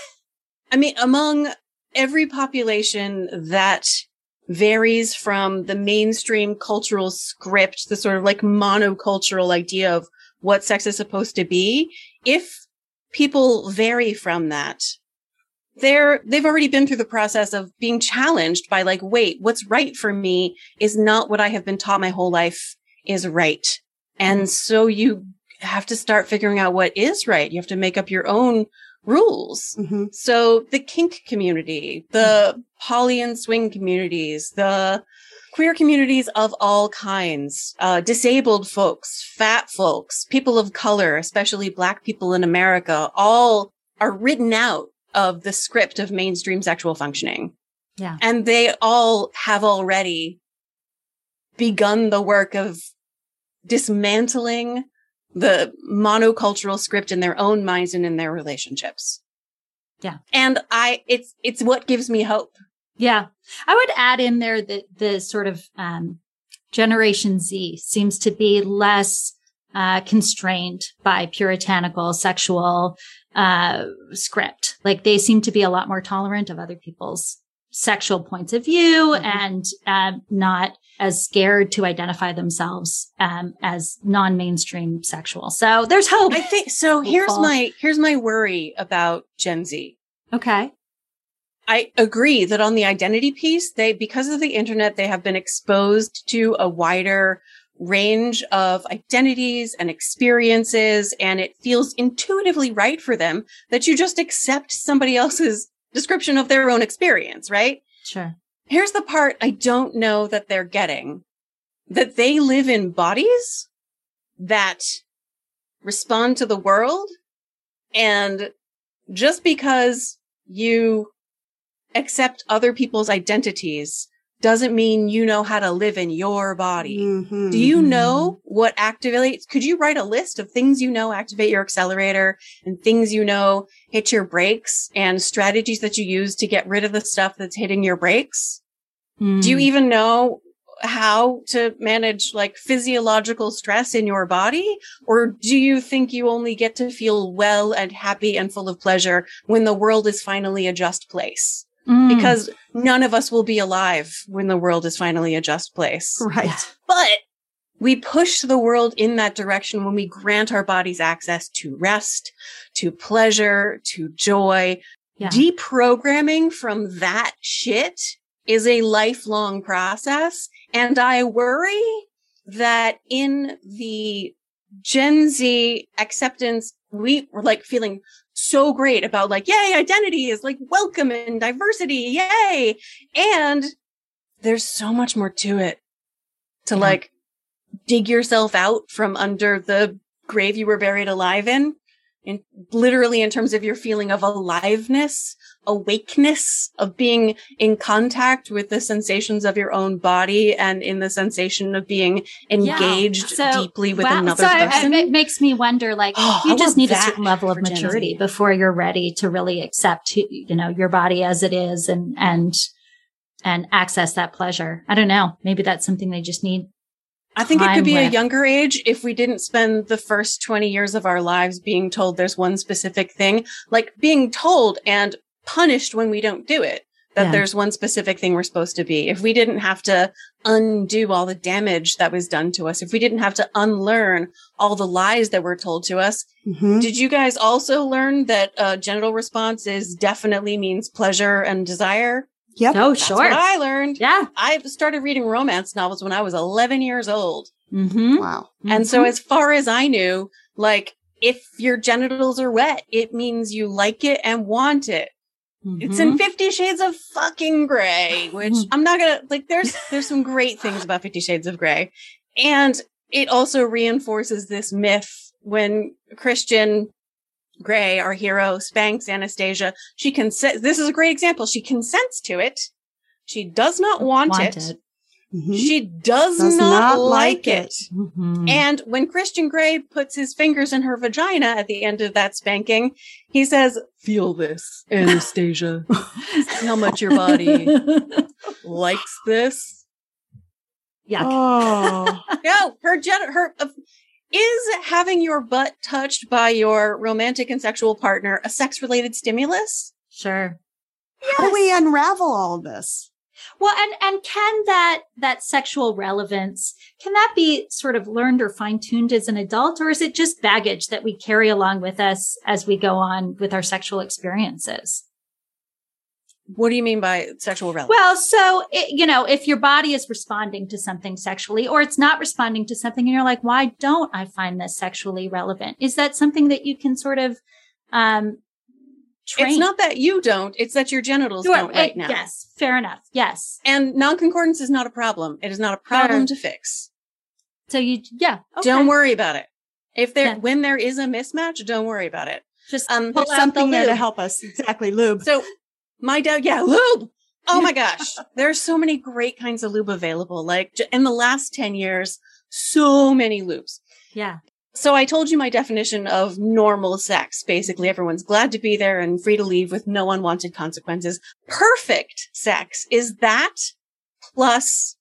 I mean, among every population that varies from the mainstream cultural script, the sort of like monocultural idea of what sex is supposed to be, if people vary from that, they're, they've already been through the process of being challenged by like, wait, what's right for me is not what I have been taught my whole life is right. And so you have to start figuring out what is right. You have to make up your own rules. hmm So the kink community, the poly and swing communities, the queer communities of all kinds, uh, disabled folks, fat folks, people of color, especially black people in America, all are written out of the script of mainstream sexual functioning. Yeah. And they all have already begun the work of dismantling the monocultural script in their own minds and in their relationships. Yeah. And I, it's, it's what gives me hope. Yeah. I would add in there that the sort of, um, Generation Z seems to be less, uh, constrained by puritanical sexual, uh, script. Like they seem to be a lot more tolerant of other people's sexual points of view Mhm. and, um, not as scared to identify themselves, um, as non-mainstream sexual. So there's hope. I think so. Here's my, here's my worry about Gen Z. okay. I agree that on the identity piece, they, because of the internet, they have been exposed to a wider range of identities and experiences. And it feels intuitively right for them that you just accept somebody else's description of their own experience, right? Sure. Here's the part I don't know that they're getting that they live in bodies that respond to the world. And just because you accept other people's identities doesn't mean you know how to live in your body. Mhm. Do you know what activates? Could you write a list of things you know activate your accelerator and things you know hit your brakes and strategies that you use to get rid of the stuff that's hitting your brakes? Do you Mm. even know how to manage like physiological stress in your body? Or do you think you only get to feel well and happy and full of pleasure when the world is finally a just place? Mm. Because none of us will be alive when the world is finally a just place. Right. But we push the world in that direction when we grant our bodies access to rest, to pleasure, to joy. Yeah. Deprogramming from that shit is a lifelong process. And I worry that in the Gen Z acceptance, we were like feeling so great about like, yay, identity is like welcome and diversity. Yay. And there's so much more to it to Yeah. like dig yourself out from under the grave you were buried alive in in literally in terms of your feeling of aliveness, awakeness, of being in contact with the sensations of your own body and in the sensation of being engaged Yeah. So- deeply with Wow. another so person. it makes me wonder, like, Oh, you I just need a certain level of for Gen Z. maturity before you're ready to really accept, you know, your body as it is and, and, and access that pleasure. I don't know. Maybe that's something they just need. I think it could be a younger age if we didn't spend the first 20 years of our lives being told there's one specific thing, like being told and punished when we don't do it, that Yeah. there's one specific thing we're supposed to be. If we didn't have to undo all the damage that was done to us, if we didn't have to unlearn all the lies that were told to us, Mhm. did you guys also learn that uh, genital response is definitely means pleasure and desire? Yep. Oh, That's sure. what I learned. yeah. I started reading romance novels when I was 11 years old. Mm-hmm. Wow. And so, as far as I knew, like if your genitals are wet, it means you like it and want it. It's Mm-hmm. in Fifty Shades of fucking Grey, which I'm not gonna like. There's there's some great things about Fifty Shades of Grey, and it also reinforces this myth when Christian Grey, our hero, spanks Anastasia. She consents. This is a great example. She consents to it. She does not want, it. Mhm. She does, Does not, not like like it. Mhm. And when Christian Grey puts his fingers in her vagina at the end of that spanking, he says, Feel this, Anastasia. See how much your body likes this. Yuck. Oh. No, her gen- her uh, is having your butt touched by your romantic and sexual partner a sex related stimulus? Sure. How do we unravel all of this? Well, and and can that that sexual relevance can that be sort of learned or fine tuned as an adult, or is it just baggage that we carry along with us as we go on with our sexual experiences? What do you mean by sexual relevance? Well, so it, you know, if your body is responding to something sexually, or it's not responding to something, and you're like, why don't I find this sexually relevant? Is that something that you can sort of um, train? it's not that you don't, it's that your genitals Sure, don't right it- now. Yes, fair enough. Yes. And non-concordance is not a problem. It is not a problem Sure. to fix. So you, yeah, okay. Don't worry about it. If there, Yeah. when there is a mismatch, don't worry about it. Just Um, pull There's out the something there to help us. Exactly. Lube. So my dad, yeah, lube. Oh my gosh. There's so many great kinds of lube available. Like in the last 10 years, so many lubes. Yeah. So I told you my definition of normal sex. Basically, everyone's glad to be there and free to leave with no unwanted consequences. Perfect sex is that plus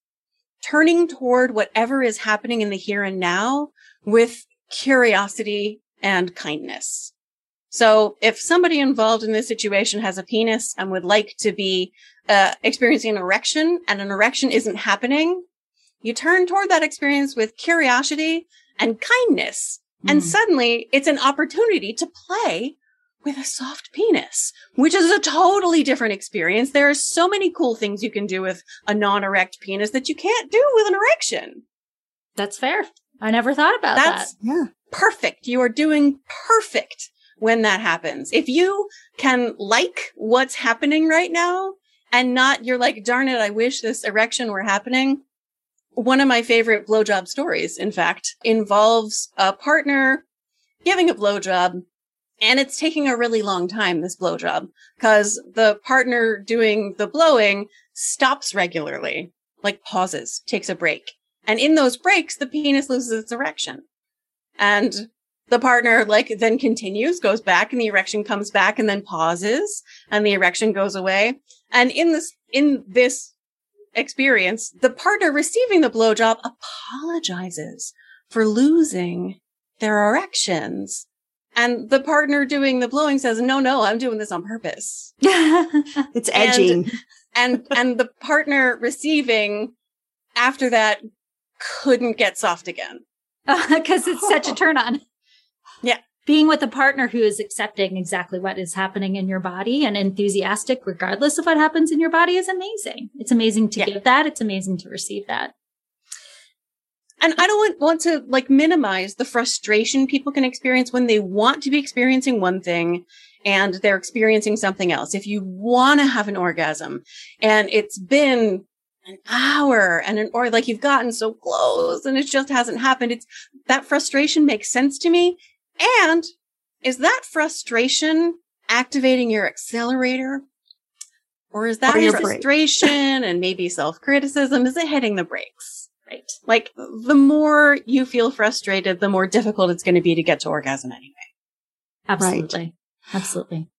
turning toward whatever is happening in the here and now with curiosity and kindness. So if somebody involved in this situation has a penis and would like to be uh, experiencing an erection and an erection isn't happening, you turn toward that experience with curiosity and kindness. And Mm. suddenly it's an opportunity to play with a soft penis, which is a totally different experience. There are so many cool things you can do with a non-erect penis that you can't do with an erection. That's fair. I never thought about That's that. yeah. perfect. You are doing perfect when that happens. If you can like what's happening right now and not, you're like, darn it, I wish this erection were happening. One of my favorite blowjob stories, in fact, involves a partner giving a blowjob and it's taking a really long time, this blowjob, because the partner doing the blowing stops regularly, like pauses, takes a break. And in those breaks, the penis loses its erection. And the partner like then continues, goes back and the erection comes back and then pauses and the erection goes away. And in this, in this experience, the partner receiving the blowjob apologizes for losing their erections. And the partner doing the blowing says, no, no, I'm doing this on purpose. It's edging. And, and the partner receiving after that couldn't get soft again. Because it's such a turn on. Being with a partner who is accepting exactly what is happening in your body and enthusiastic regardless of what happens in your body is amazing. It's amazing to Yeah. give that. It's amazing to receive that. And I don't want, want to like minimize the frustration people can experience when they want to be experiencing one thing and they're experiencing something else. If you want to have an orgasm and it's been an hour and an, or like you've gotten so close and it just hasn't happened. It's that frustration makes sense to me. And is that frustration activating your accelerator? Or is that Or frustration and maybe self criticism? Is it hitting the brakes? Right. Like the more you feel frustrated, the more difficult it's going to be to get to orgasm anyway. Absolutely. Absolutely.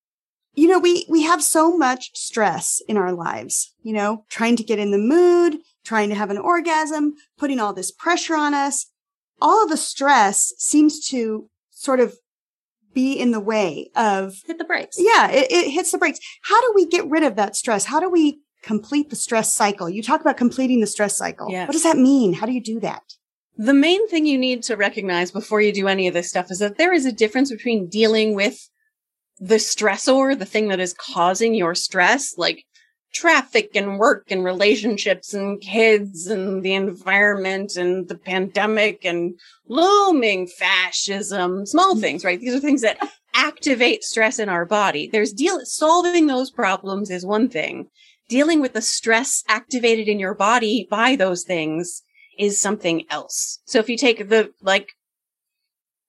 you know, we, we have so much stress in our lives, you know, trying to get in the mood, trying to have an orgasm, putting all this pressure on us. All of the stress seems to sort of be in the way of, Hit the brakes. yeah, it, it hits the brakes. How do we get rid of that stress? How do we complete the stress cycle? You talk about completing the stress cycle. Yes. What does that mean? How do you do that? The main thing you need to recognize before you do any of this stuff is that there is a difference between dealing with the stressor, the thing that is causing your stress, like traffic and work and relationships and kids and the environment and the pandemic and looming fascism, small mm-hmm. things, right? These are things that activate stress in our body. There's deal, solving those problems is one thing. Dealing with the stress activated in your body by those things is something else. So if you take the like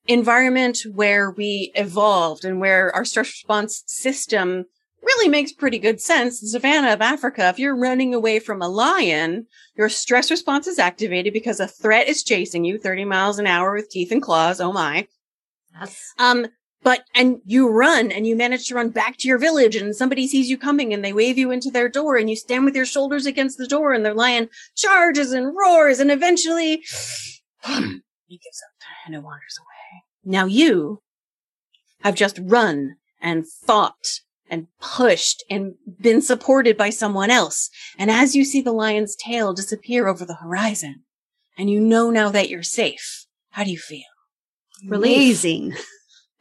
environment where we evolved and where our stress response system really makes pretty good sense. The savannah of Africa, if you're running away from a lion, your stress response is activated because a threat is chasing you 30 miles an hour with teeth and claws. Oh my. That's Um, but, and you run and you manage to run back to your village and somebody sees you coming and they wave you into their door and you stand with your shoulders against the door and the lion charges and roars and eventually he gives up and it wanders away. Now you have just run and fought and pushed and been supported by someone else. And as you see the lion's tail disappear over the horizon and you know now that you're safe, how do you feel? Relief.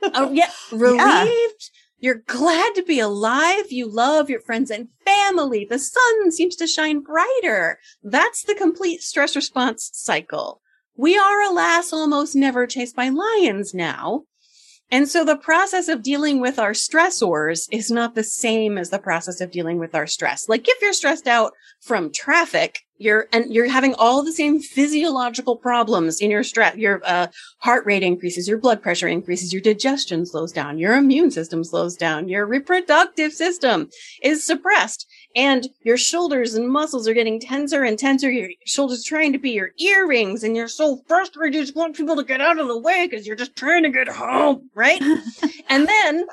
Oh yeah, relieved. You're glad to be alive. You love your friends and family. The sun seems to shine brighter. That's the complete stress response cycle. We are, alas, almost never chased by lions now. And so the process of dealing with our stressors is not the same as the process of dealing with our stress. Like if you're stressed out from traffic, you're, and you're having all the same physiological problems in your stress. Your, uh, heart rate increases, your blood pressure increases, your digestion slows down, your immune system slows down, your reproductive system is suppressed, and your shoulders and muscles are getting tenser and tenser. Your shoulders trying to be your earrings, and you're so frustrated you just want people to get out of the way because you're just trying to get home, right? and then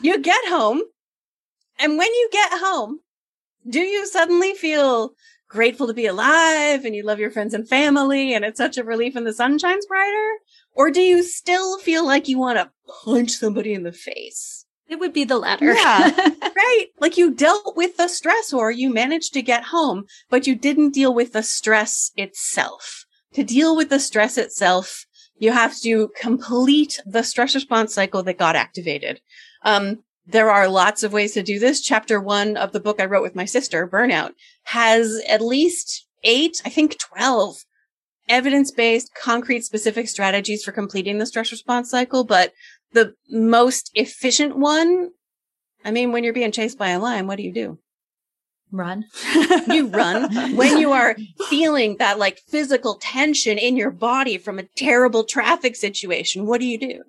you get home, and when you get home, do you suddenly feel grateful to be alive and you love your friends and family and it's such a relief and the sun shines brighter? Or do you still feel like you want to punch somebody in the face? It would be the latter. Yeah. Right? Like you dealt with the stress or you managed to get home, but you didn't deal with the stress itself. To deal with the stress itself, you have to complete the stress response cycle that got activated. Um, there are lots of ways to do this. Chapter one of the book I wrote with my sister, Burnout, has at least eight, I think 12 evidence-based, concrete, specific strategies for completing the stress response cycle. But the most efficient one, I mean, when you're being chased by a lion, what do you do? Run. You run when you are feeling that like physical tension in your body from a terrible traffic situation. What do you do?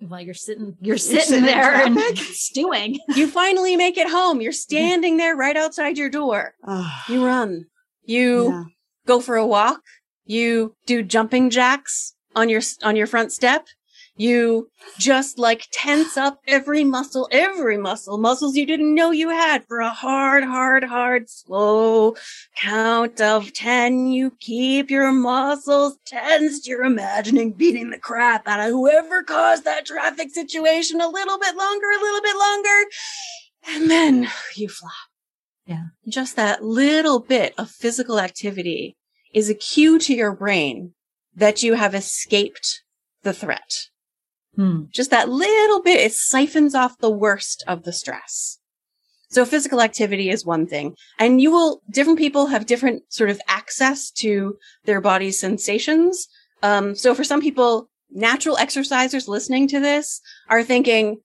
Well, you're sitting, you're sitting sitting there and stewing. You finally make it home. You're standing there right outside your door. You run. You yeah. go for a walk. You do jumping jacks on your, on your front step. You just like tense up every muscle, every muscle, muscles you didn't know you had for a hard, hard, hard, slow count of 10. You keep your muscles tensed. You're imagining beating the crap out of whoever caused that traffic situation a little bit longer, a little bit longer. And then you flop. Yeah. Just that little bit of physical activity is a cue to your brain that you have escaped the threat. Hmm. Just that little bit, it siphons off the worst of the stress. So physical activity is one thing and you will, different people have different sort of access to their body's sensations. Um, so for some people, natural exercisers listening to this are thinking,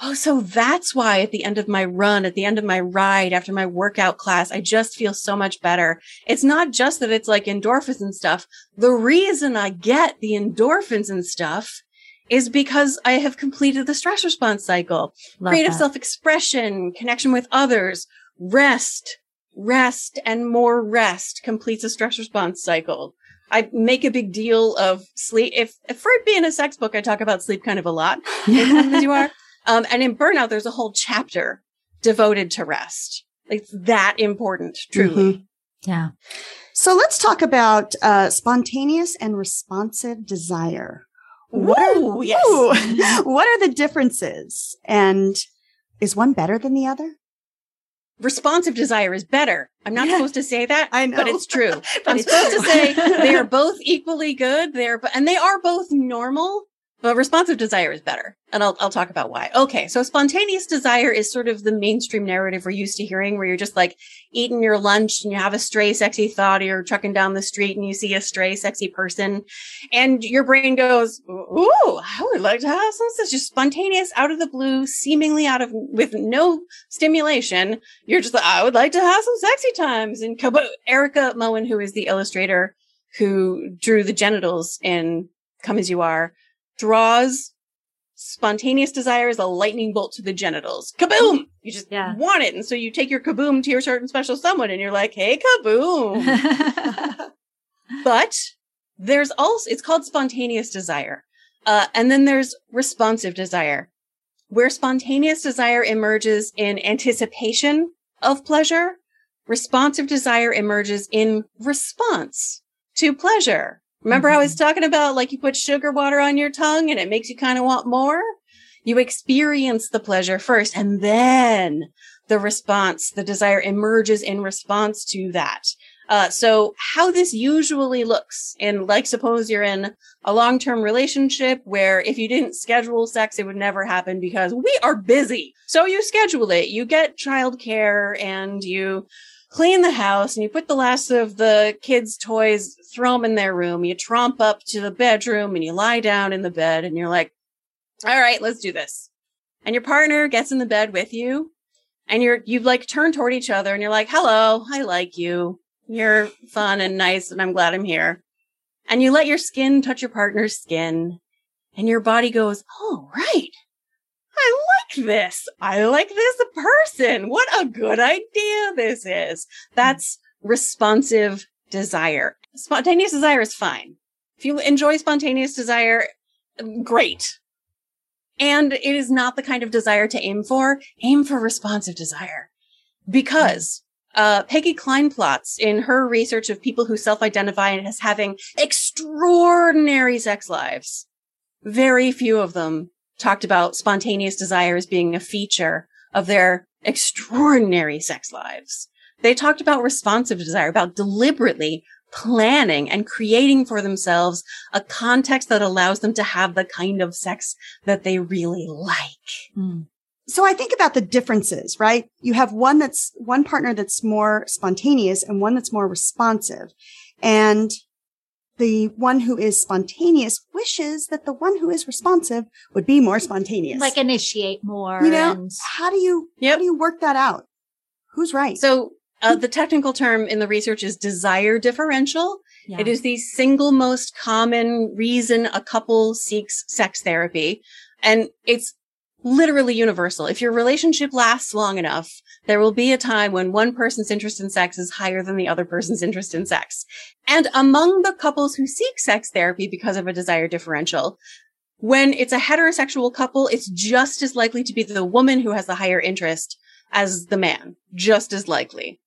Oh, so that's why at the end of my run, at the end of my ride, after my workout class, I just feel so much better. It's not just that it's like endorphins and stuff. The reason I get the endorphins and stuff is because I have completed the stress response cycle. Love Creative that. self expression, connection with others, rest, rest, and more rest completes a stress response cycle. I make a big deal of sleep. If, if for it being a sex book, I talk about sleep kind of a lot as you are. Um, and in burnout, there's a whole chapter devoted to rest. Like, It's that important, truly. Mhm. Yeah. So let's talk about uh, spontaneous and responsive desire. What are, Woo, yes. Ooh. Mm-hmm. what are the differences? And is one better than the other? Responsive desire is better. I'm not Yeah. supposed to say that, I know. but it's true. I'm supposed to say they are both equally good. They're and they are both normal, but responsive desire is better. And I'll I'll talk about why. Okay, so spontaneous desire is sort of the mainstream narrative we're used to hearing, where you're just like eating your lunch and you have a stray sexy thought, or you're trucking down the street and you see a stray sexy person, and your brain goes, "Ooh, I would like to have some such just spontaneous, out of the blue, seemingly out of with no stimulation." You're just like, I would like to have some sexy times. And Kobo- Erika Moen, who is the illustrator who drew the genitals in Come As You Are, draws spontaneous desire as a lightning bolt to the genitals. Kaboom! You just Yeah. want it. And so you take your kaboom to your certain special someone and you're like, hey, kaboom. but there's also, it's called spontaneous desire. Uh, and then there's responsive desire, where spontaneous desire emerges in anticipation of pleasure. Responsive desire emerges in response to pleasure. Remember how I was talking about like you put sugar water on your tongue and it makes you kind of want more? You experience the pleasure first and then the response, the desire emerges in response to that. Uh, so how this usually looks and like suppose you're in a long-term relationship where if you didn't schedule sex, it would never happen because we are busy. So you schedule it. You get childcare and you clean the house and you put the last of the kids' toys, throw them in their room. You tromp up to the bedroom and you lie down in the bed and you're like, all right, let's do this. And your partner gets in the bed with you and you're, you've like turn toward each other and you're like, hello, I like you. You're fun and nice and I'm glad I'm here. And you let your skin touch your partner's skin and your body goes, oh, right. I like this. I like this person. What a good idea this is. That's responsive desire. Spontaneous desire is fine. If you enjoy spontaneous desire, great. And it is not the kind of desire to aim for. Aim for responsive desire because uh, Peggy Kleinplatz, in her research of people who self-identify as having extraordinary sex lives, very few of them talked about spontaneous desire as being a feature of their extraordinary sex lives. They talked about responsive desire, about deliberately planning and creating for themselves a context that allows them to have the kind of sex that they really like. Mm. So I think about the differences, right? You have one that's one partner that's more spontaneous and one that's more responsive. And the one who is spontaneous wishes that the one who is responsive would be more spontaneous. Like initiate more. you know, and- how do you, how do you work that out? Who's right? So uh, the technical term in the research is desire differential. yeah. It is the single most common reason a couple seeks sex therapy. And it's literally universal. If your relationship lasts long enough, there will be a time when one person's interest in sex is higher than the other person's interest in sex. And among the couples who seek sex therapy because of a desire differential, when it's a heterosexual couple, it's just as likely to be the woman who has the higher interest as the man, just as likely.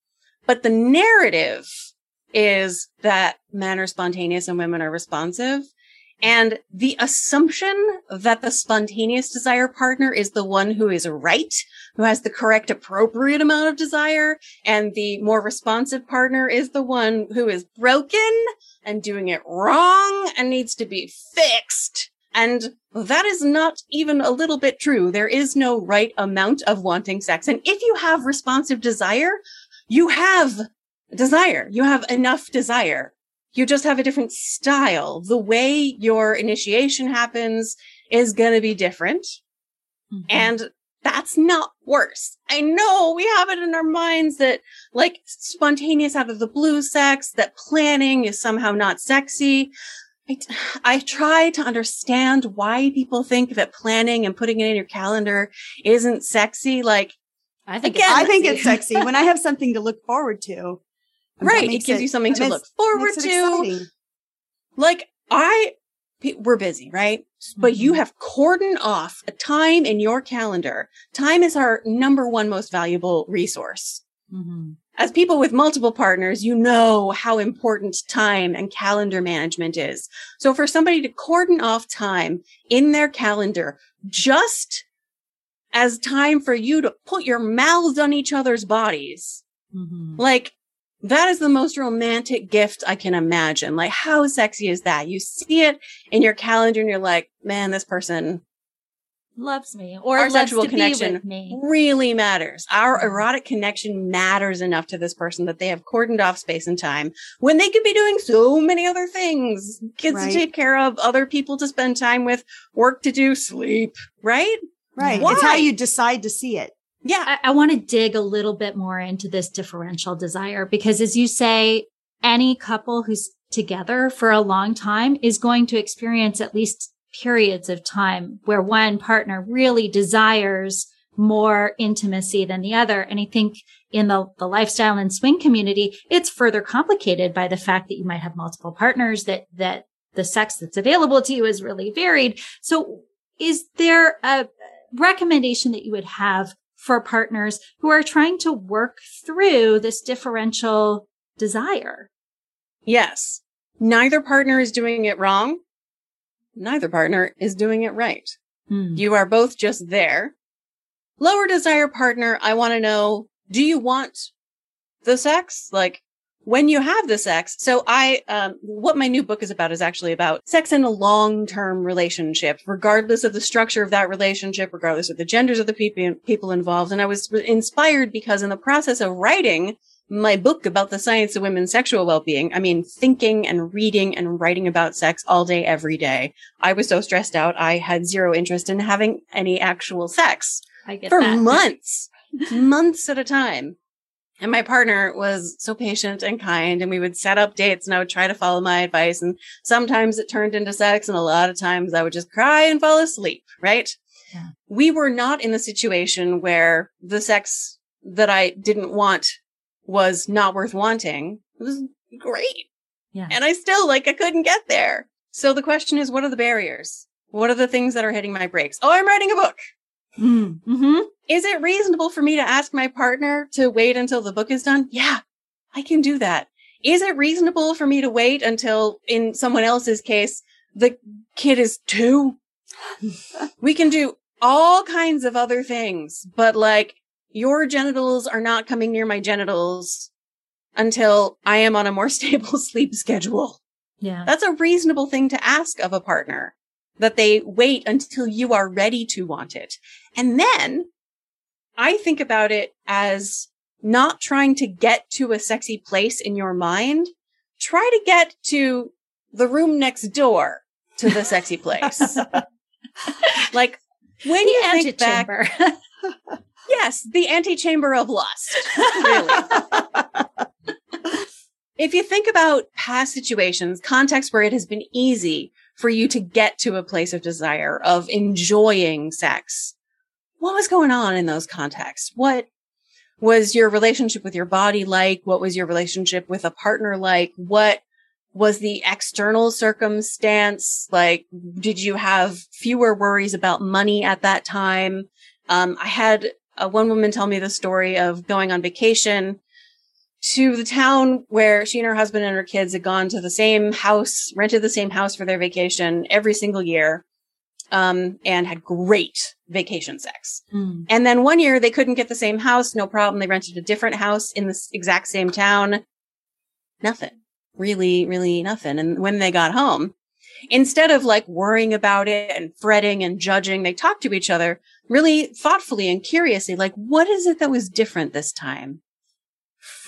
But the narrative is that men are spontaneous and women are responsive. And the assumption that the spontaneous desire partner is the one who is right, who has the correct appropriate amount of desire, and the more responsive partner is the one who is broken and doing it wrong and needs to be fixed. And that is not even a little bit true. There is no right amount of wanting sex. And if you have responsive desire, you have desire. You have enough desire. You just have a different style. The way your initiation happens is going to be different. Mhm. And that's not worse. I know we have it in our minds that like spontaneous out of the blue sex, that planning is somehow not sexy. I, I try to understand why people think that planning and putting it in your calendar isn't sexy. Like, I think Again, I think it's sexy when I have something to look forward to. right. It gives you something to makes- look forward to. exciting. Like, I, we're busy, right? But you Mhm. have cordoned off a time in your calendar. Time is our number one most valuable resource. Mhm. As people with multiple partners, you know how important time and calendar management is. So for somebody to cordon off time in their calendar just as time for you to put your mouths on each other's bodies, Mhm. like that is the most romantic gift I can imagine. Like how sexy is that? You see it in your calendar and you're like, man, this person loves me or Our sexual connection be with me. really matters. Our erotic connection matters enough to this person that they have cordoned off space and time when they could be doing so many other things. Kids Right. to take care of, other people to spend time with, work to do, sleep, right? Right. Why? It's how you decide to see it. Yeah. I, I want to dig a little bit more into this differential desire because as you say, any couple who's together for a long time is going to experience at least periods of time where one partner really desires more intimacy than the other. And I think in the, the lifestyle and swing community, it's further complicated by the fact that you might have multiple partners that, that the sex that's available to you is really varied. So is there a recommendation that you would have for partners who are trying to work through this differential desire? Yes. Neither partner is doing it wrong. Neither partner is doing it right. Hmm. You are both just there. Lower desire partner, I want to know, do you want the sex? Like when you have the sex. So I, um, what my new book is about is actually about sex in a long-term relationship, regardless of the structure of that relationship, regardless of the genders of the people, people involved. And I was inspired because in the process of writing my book about the science of women's sexual well-being, I mean, thinking and reading and writing about sex all day, every day. I was so stressed out. I had zero interest in having any actual sex for that. months, months at a time. And my partner was so patient and kind and we would set up dates and I would try to follow my advice. And sometimes it turned into sex and a lot of times I would just cry and fall asleep, right? Yeah. We were not in the situation where the sex that I didn't want was not worth wanting. It was great. Yeah. And I still like, I couldn't get there. So the question is, what are the barriers? What are the things that are hitting my brakes? Oh, I'm writing a book. Mm. hmm Is it reasonable for me to ask my partner to wait until the book is done? Yeah, I can do that. Is it reasonable for me to wait until, in someone else's case, the kid is two? we can do all kinds of other things, but like your genitals are not coming near my genitals until I am on a more stable sleep schedule. Yeah. That's a reasonable thing to ask of a partner that they wait until you are ready to want it. And then I think about it as not trying to get to a sexy place in your mind. Try to get to the room next door to the sexy place. like when the you think back, antechamber. yes, the antechamber of lust. Really. if you think about past situations, contexts where it has been easy for you to get to a place of desire, of enjoying sex, what was going on in those contexts? What was your relationship with your body like? What was your relationship with a partner like? What was the external circumstance? Like, did you have fewer worries about money at that time? Um, I had one woman tell me the story of going on vacation to the town where she and her husband and her kids had gone to the same house, rented the same house for their vacation every single year, um, and had great vacation sex. Mm. And then one year they couldn't get the same house, no problem. They rented a different house in the exact same town. Nothing. Really, really nothing. And when they got home, instead of like worrying about it and fretting and judging, they talked to each other really thoughtfully and curiously, like, what is it that was different this time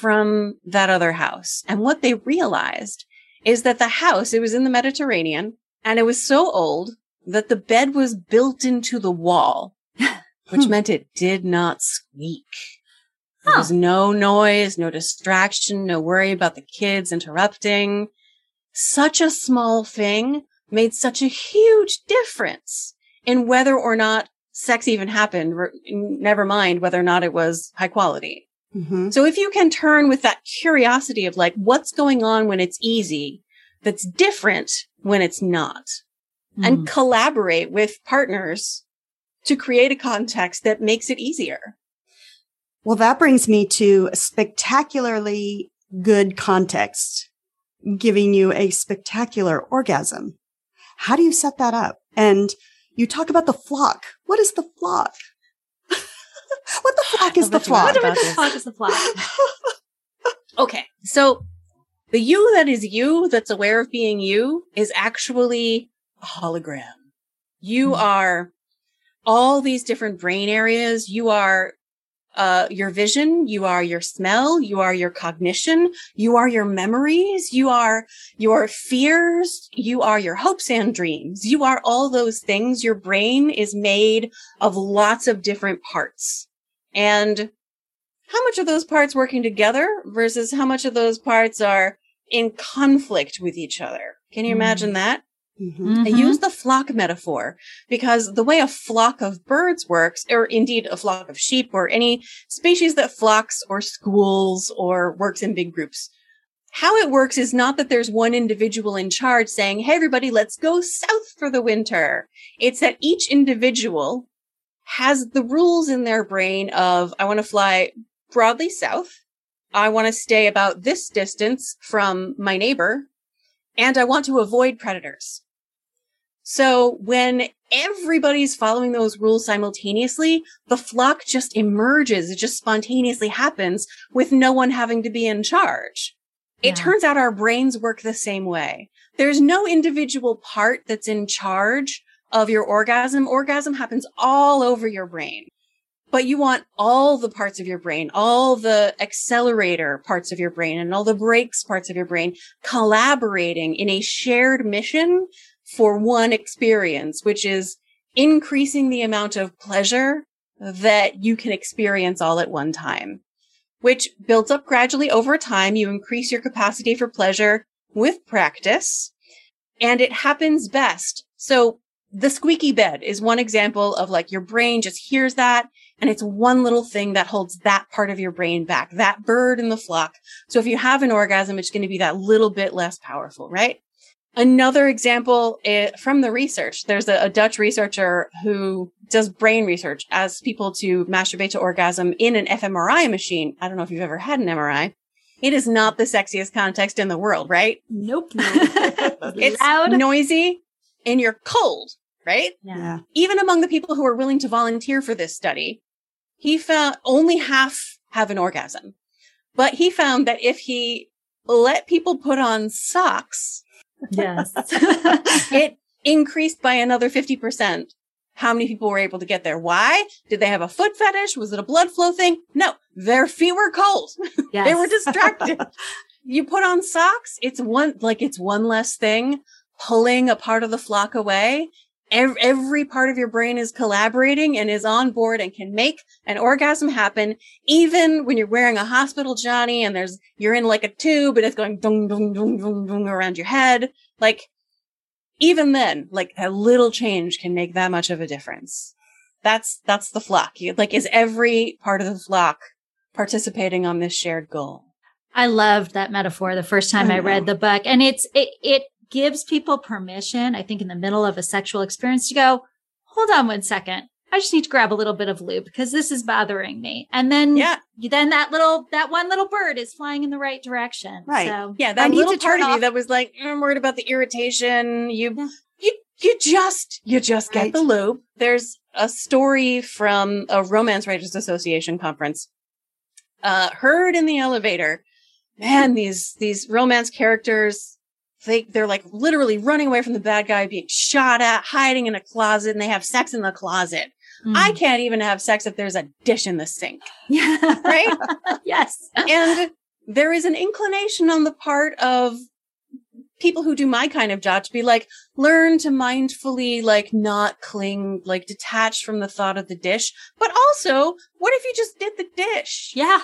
from that other house? And what they realized is that the house, it was in the Mediterranean and it was so old that the bed was built into the wall, which meant it did not squeak. There Huh. was no noise, no distraction, no worry about the kids interrupting. such a small thing made such a huge difference in whether or not sex even happened, never mind whether or not it was high quality. Mm-hmm. So if you can turn with that curiosity of like, what's going on when it's easy, that's different when it's not, mm-hmm. and collaborate with partners to create a context that makes it easier. Well, that brings me to a spectacularly good context, giving you a spectacular orgasm. How do you set that up? And you talk about the flock. What is the flock? what the fuck is the flock? What the flock is the flock? okay. So the you that is you, that's aware of being you, is actually a hologram. You mm-hmm. are all these different brain areas. You are uh, your vision, you are your smell, you are your cognition, you are your memories, you are your fears, you are your hopes and dreams. You are all those things. Your brain is made of lots of different parts. And how much of those parts working together versus how much of those parts are in conflict with each other? Can you mm. imagine that? Mm-hmm. I use the flock metaphor because the way a flock of birds works, or indeed a flock of sheep or any species that flocks or schools or works in big groups, how it works is not that there's one individual in charge saying, Hey, everybody, let's go south for the winter. It's that each individual has the rules in their brain of, I want to fly broadly south. I want to stay about this distance from my neighbor and I want to avoid predators. So when everybody's following those rules simultaneously, the flock just emerges. It just spontaneously happens with no one having to be in charge. Yeah. It turns out our brains work the same way. There's no individual part that's in charge of your orgasm. Orgasm happens all over your brain, but you want all the parts of your brain, all the accelerator parts of your brain and all the brakes parts of your brain collaborating in a shared mission for one experience, which is increasing the amount of pleasure that you can experience all at one time, which builds up gradually over time. You increase your capacity for pleasure with practice and it happens best. So the squeaky bed is one example of like your brain just hears that and it's one little thing that holds that part of your brain back, that bird in the flock. So if you have an orgasm, it's going to be that little bit less powerful, right? Another example eh, from the research, there's a, a, Dutch researcher who does brain research, asks people to masturbate to orgasm in an fMRI machine. I don't know if you've ever had an MRI. It is not the sexiest context in the world, right? Nope. it's loud, noisy, and you're cold, right? Yeah. Even among the people who are willing to volunteer for this study, he found only half have an orgasm. But he found that if he let people put on socks, Yes. it increased by another 50%. How many people were able to get there? Why? Did they have a foot fetish? Was it a blood flow thing? No, their feet were cold. Yes. they were distracted. you put on socks. It's one, like it's one less thing pulling a part of the flock away. Every, every part of your brain is collaborating and is on board and can make an orgasm happen. Even when you're wearing a hospital Johnny and there's, you're in like a tube and it's going dung, dung, dung, dung, dung around your head. Like even then, like a little change can make that much of a difference. That's, that's the flock. You, like is every part of the flock participating on this shared goal? I loved that metaphor the first time I, I read the book and it's, it, it gives people permission, I think in the middle of a sexual experience to go, hold on one second. I just need to grab a little bit of lube because this is bothering me. And then, yeah, then that little, that one little bird is flying in the right direction. Right. So yeah, that little part of you that was like, I'm worried about the irritation. You, yeah. you, you just, you just right. get the lube. There's a story from a Romance Writers Association conference, uh, heard in the elevator. Man, these, these romance characters, they they're like literally running away from the bad guy, being shot at, hiding in a closet, and they have sex in the closet. Mm. I can't even have sex if there's a dish in the sink. Yeah. Right? yes. and there is an inclination on the part of people who do my kind of job to be like, learn to mindfully, like, not cling, like, detached from the thought of the dish. But also, what if you just did the dish? Yeah.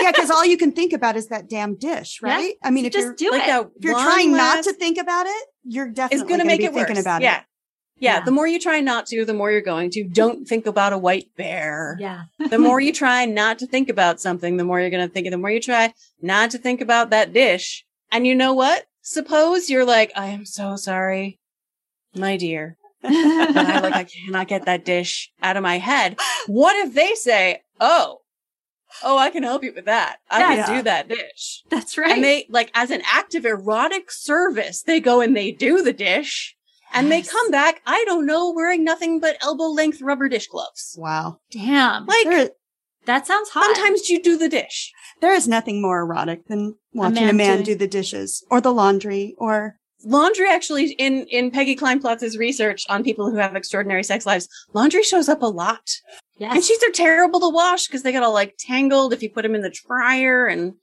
yeah, because all you can think about is that damn dish, Yeah. right? I mean, if just you're, do like it. that if you're one trying not to think about it, you're definitely is going to gonna make be it worse. thinking about yeah. it. yeah. Yeah. The more you try not to, the more you're going to. Don't think about a white bear. yeah. the more you try not to think about something, the more you're going to think. it. The more you try not to think about that dish. And you know what? Suppose you're like, I am so sorry, my dear. And I like, I cannot get that dish out of my head. What if they say, Oh, oh, I can help you with that. I Yeah. can do that dish. That's right. And they, like, as an act of erotic service, they go and they do the dish and they come back, I don't know, wearing nothing but elbow length rubber dish gloves. Wow. Damn. Like, There, that sounds hot. sometimes you do the dish. There is nothing more erotic than watching a man man, do the dishes or the laundry or laundry actually in in Peggy Kleinplatz's research on people who have extraordinary sex lives, laundry shows up a lot. yes. And sheets are terrible to wash because they get all like tangled if you put them in the dryer and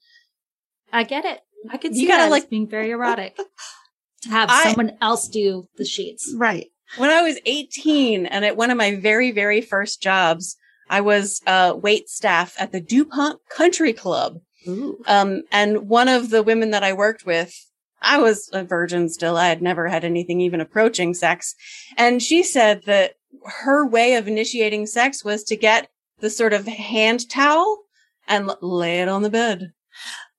I get it. I could You see gotta, that like- as being very erotic. to have I- someone else do the sheets. right. when I was 18 and at one of my very very first jobs, I was uh wait staff at the DuPont Country Club. Um and one of the women that I worked with I was a virgin still. I had never had anything even approaching sex. And she said that her way of initiating sex was to get the sort of hand towel and lay it on the bed.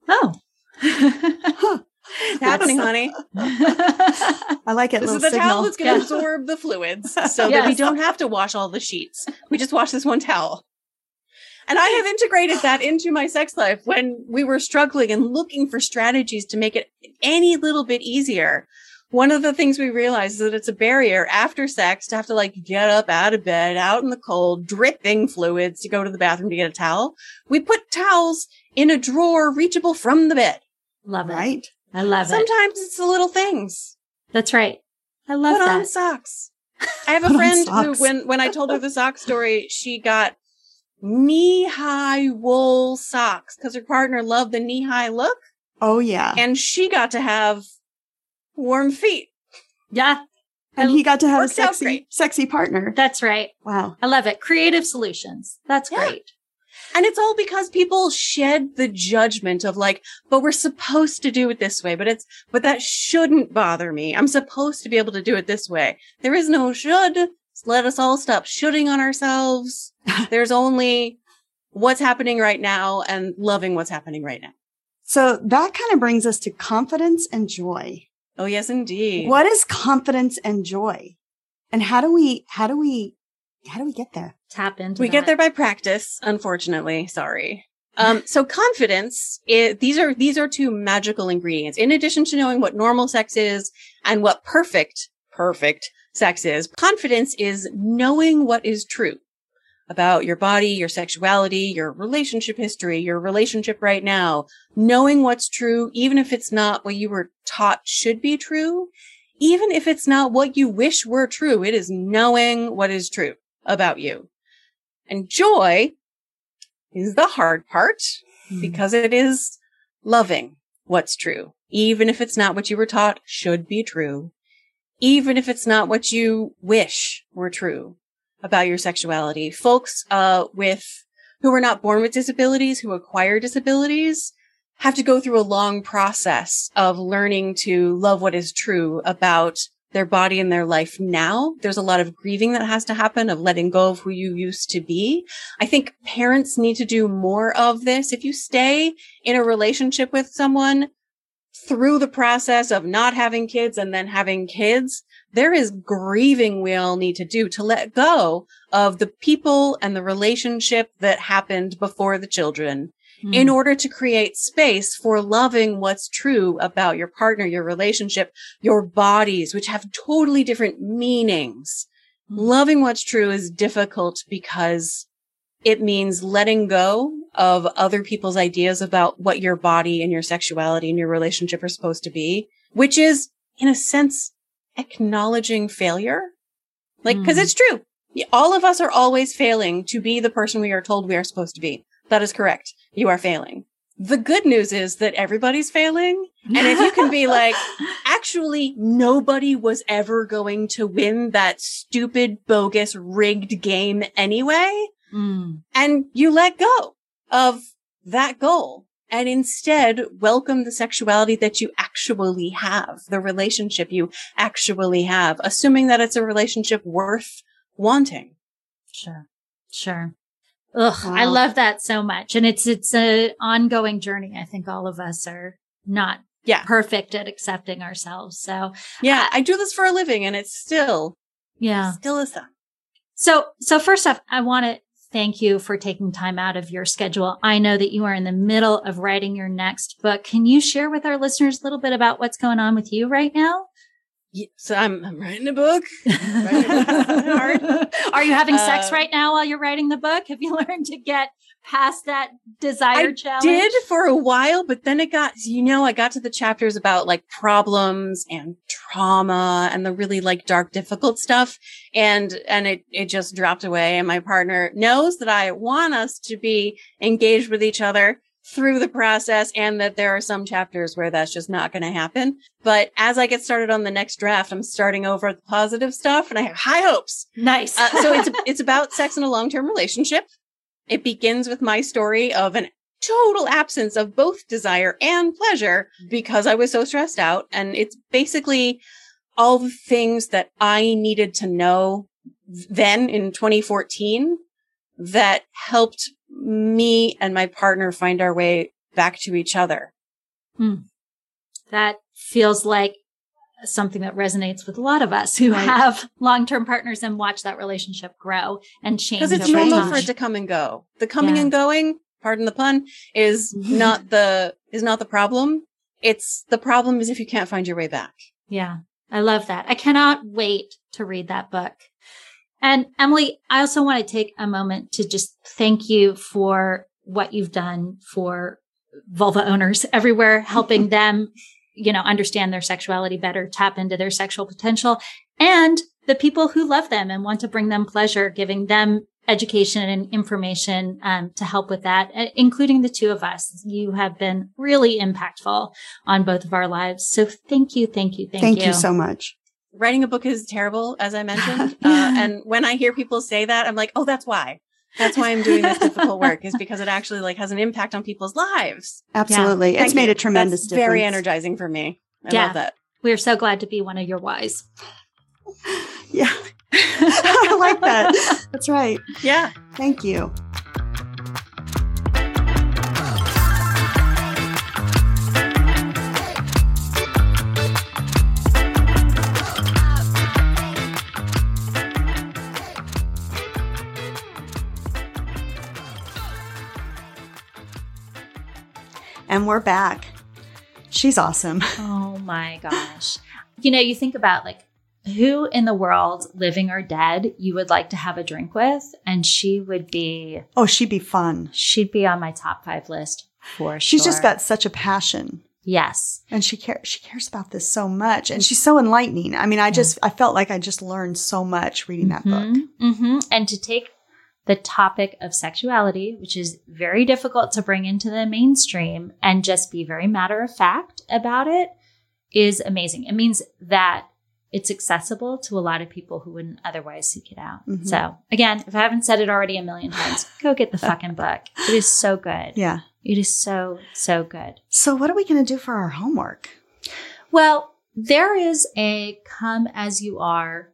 Oh. It's happening, honey. I like it. This is the towel signal. that's going to Yeah. absorb the fluids so that we don't have to wash all the sheets. We just wash this one towel. And I have integrated that into my sex life when we were struggling and looking for strategies to make it any little bit easier. One of the things we realized is that it's a barrier after sex to have to like get up out of bed, out in the cold, dripping fluids to go to the bathroom to get a towel. We put towels in a drawer reachable from the bed. love it. Right. I love it. Sometimes it's the little things. That's right. I love put that. on socks. I have a friend who, when when I told her the sock story, she got knee high wool socks because her partner loved the knee high look, Oh yeah. and she got to have warm feet. yeah, And he got to have a sexy, sexy partner. that's right. Wow. I love it. Creative solutions. That's Yeah. great. And it's all because people shed the judgment of like, but we're supposed to do it this way, but it's, but that shouldn't bother me. I'm supposed to be able to do it this way. There is no should. Let us all stop shooting on ourselves. There's only what's happening right now and loving what's happening right now. So that kind of brings us to confidence and joy. Oh, yes, indeed. What is confidence and joy? And how do we, how do we, how do we get there? Tap into We that. get there by practice, unfortunately. Sorry. Um, so confidence, i these are, these are two magical ingredients. In addition to knowing what normal sex is and what perfect, perfect sex is, confidence is knowing what is true about your body, your sexuality, your relationship history, your relationship right now, knowing what's true, even if it's not what you were taught should be true, even if it's not what you wish were true, it is knowing what is true about you. And joy is the hard part Mm. because it is loving what's true, even if it's not what you were taught should be true, even if it's not what you wish were true about your sexuality. Folks, uh, with who are not born with disabilities, who acquire disabilities, have to go through a long process of learning to love what is true about their body and their life now. There's a lot of grieving that has to happen of letting go of who you used to be. I think parents need to do more of this. If you stay in a relationship with someone through the process of not having kids and then having kids, there is grieving we all need to do to let go of the people and the relationship that happened before the children Mm. in order to create space for loving what's true about your partner, your relationship, your bodies, which have totally different meanings. Mm. Loving what's true is difficult because it means letting go of other people's ideas about what your body and your sexuality and your relationship are supposed to be, which is in a sense acknowledging failure. Like, cause Mm. it's true. All of us are always failing to be the person we are told we are supposed to be. That is correct. You are failing. The good news is that everybody's failing And if you can be like, actually, nobody was ever going to win that stupid, bogus, rigged game anyway. Mm. And you let go of that goal and instead welcome the sexuality that you actually have, the relationship you actually have, assuming that it's a relationship worth wanting. Sure. Sure. Ugh, Wow. I love that so much. And it's, it's an ongoing journey. I think all of us are not Yeah. perfect at accepting ourselves. So Yeah. I do this for a living and it's still, yeah. still is that. So, so first off, I want to thank you for taking time out of your schedule. I know that you are in the middle of writing your next book. Can you share with our listeners a little bit about what's going on with you right now? Yeah, so I'm, I'm writing a book. Hard. Are you having sex Uh, right now while you're writing the book? Have you learned to get past that desire challenge? I challenge? did for a while, but then it got, you know, I got to the chapters about like problems and trauma and the really like dark, difficult stuff. And, and it, it just dropped away. And my partner knows that I want us to be engaged with each other through the process and that there are some chapters where that's just not going to happen. But as I get started on the next draft, I'm starting over the positive stuff and I have high hopes. Nice. Uh, so it's it's about sex in a long term relationship. It begins with my story of an total absence of both desire and pleasure because I was so stressed out, and it's basically all the things that I needed to know then in 2014 that helped me and my partner find our way back to each other. Hmm. that feels like something that resonates with a lot of us who Right. have long-term partners and watch that relationship grow and change. Because it's normal time. for it to come and go. The coming Yeah. and going, pardon the pun, is mm-hmm. not the is not the problem. It's the problem is if you can't find your way back. Yeah, I love that. I cannot wait to read that book. And Emily, I also want to take a moment to just thank you for what you've done for vulva owners everywhere, helping them, you know, understand their sexuality better, tap into their sexual potential, and the people who love them and want to bring them pleasure, giving them education and information um, to help with that, uh, including the two of us. You have been really impactful on both of our lives. So thank you, thank you, thank, Thank you. you so much. Writing a book is terrible, as I mentioned. uh, and when I hear people say that, I'm like, oh, that's why. That's why I'm doing this difficult work is because it actually like has an impact on people's lives. Absolutely. Thank It's made you. a tremendous That's difference. Very energizing for me. I Yeah. love that. We're so glad to be one of your whys. Yeah. I like that. That's right. Yeah. Thank you. And we're back. She's awesome. Oh my gosh. You know, you think about like who in the world, living or dead, you would like to have a drink with, and she would be, Oh, she'd be fun. she'd be on my top five list for sure. She's just got such a passion. yes. and she cares she cares about this so much and she's so enlightening i mean i just i felt like i just learned so much reading that book hmm And to take the topic of sexuality, which is very difficult to bring into the mainstream, and just be very matter of fact about it is amazing. It means that it's accessible to a lot of people who wouldn't otherwise seek it out. Mhm. So, again, if I haven't said it already a million times, go get the fucking book. It is so good. yeah It is so, so good. so what are we going to do for our homework Well, there is a come as you are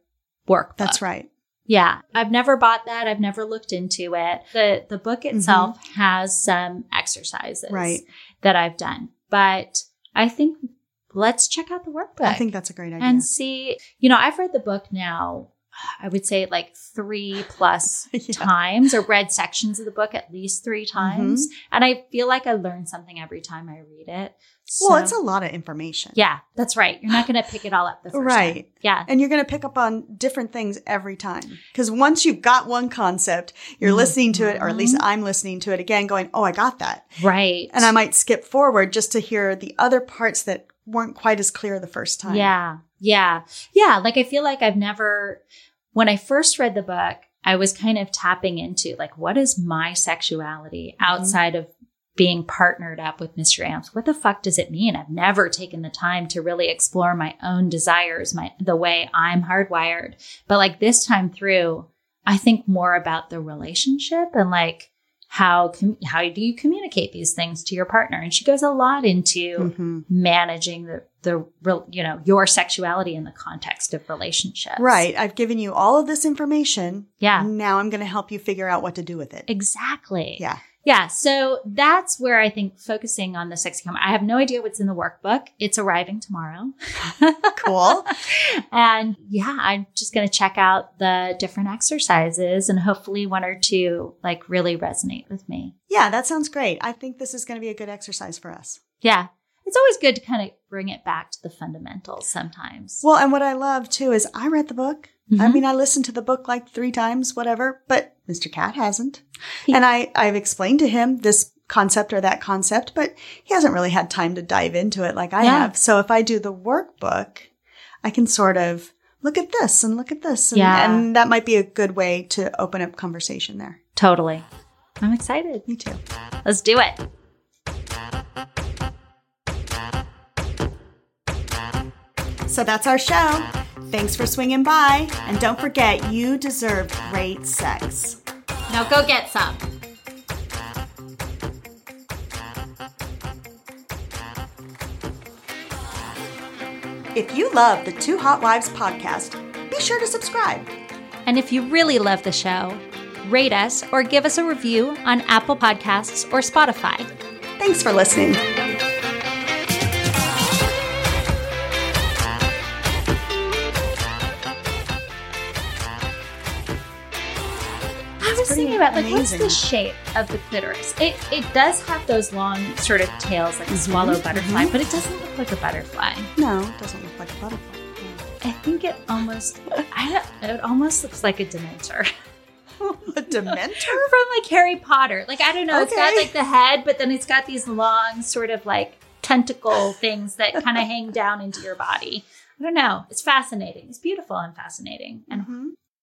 workbook. that's right Yeah, I've never bought that. I've never looked into it. The the book itself has some exercises Mm-hmm. Right. that I've done. But I think let's check out the workbook i think that's a great idea and see. You know, I've read the book now I would say like 3 plus Yeah. times or read sections of the book at least 3 Mm-hmm. times and I feel like I learn something every time I read it. Well it's a lot of information Yeah, that's right. You're not going to pick it all up the first Right. time. Yeah. and you're going to pick up on different things every time because once you've got one concept you're listening to it or at least Mm-hmm. i'm listening to it again going oh i got that Right. and i might skip forward just to hear the other parts that weren't quite as clear the first time Yeah. Yeah. Yeah. Like I feel like I've never, when I first read the book, I was kind of tapping into like, what is my sexuality outside of being partnered up with Mr. Ams. What the fuck does it mean? I've never taken the time to really explore my own desires, my the way I'm hardwired. But like this time through, I think more about the relationship and like how com- how do you communicate these things to your partner? And she goes a lot into Mhm. managing the the real you know your sexuality in the context of relationships. Right. I've given you all of this information. Yeah. Now I'm going to help you figure out what to do with it. Exactly. Yeah. Yeah. So that's where I think focusing on the sexy comment. I have no idea what's in the workbook. It's arriving tomorrow. Cool. and yeah, I'm just going to check out the different exercises and hopefully one or two like really resonate with me. Yeah, that sounds great. I think this is going to be a good exercise for us. Yeah. It's always good to kind of bring it back to the fundamentals sometimes. Well, and what I love too is I read the book. I Mhm. mean, I listened to the book like three times, whatever, but Mr. Kat hasn't. And I, I've explained to him this concept or that concept, but he hasn't really had time to dive into it like I Yeah. have. So if I do the workbook, I can sort of look at this and look at this. And, Yeah. and that might be a good way to open up conversation there. Totally. I'm excited. Me too. Let's do it. So that's our show. Thanks for swinging by. And don't forget, you deserve great sex. Now go get some. If you love the Two Hot Wives podcast, be sure to subscribe. And if you really love the show, rate us or give us a review on Apple Podcasts or Spotify. Thanks for listening. Thinking about like what's the shape of the clitoris? It it does have those long sort of tails like a swallow butterfly, but it doesn't look like a butterfly. No, it doesn't look like a butterfly. I think it almost I don't, it almost looks like a dementor. a dementor? From like Harry Potter. Like I don't know, it's got like the head, but then it's got these long sort of like tentacle things that kind of hang down into your body. I don't know. It's fascinating. It's beautiful and fascinating. And Mhm.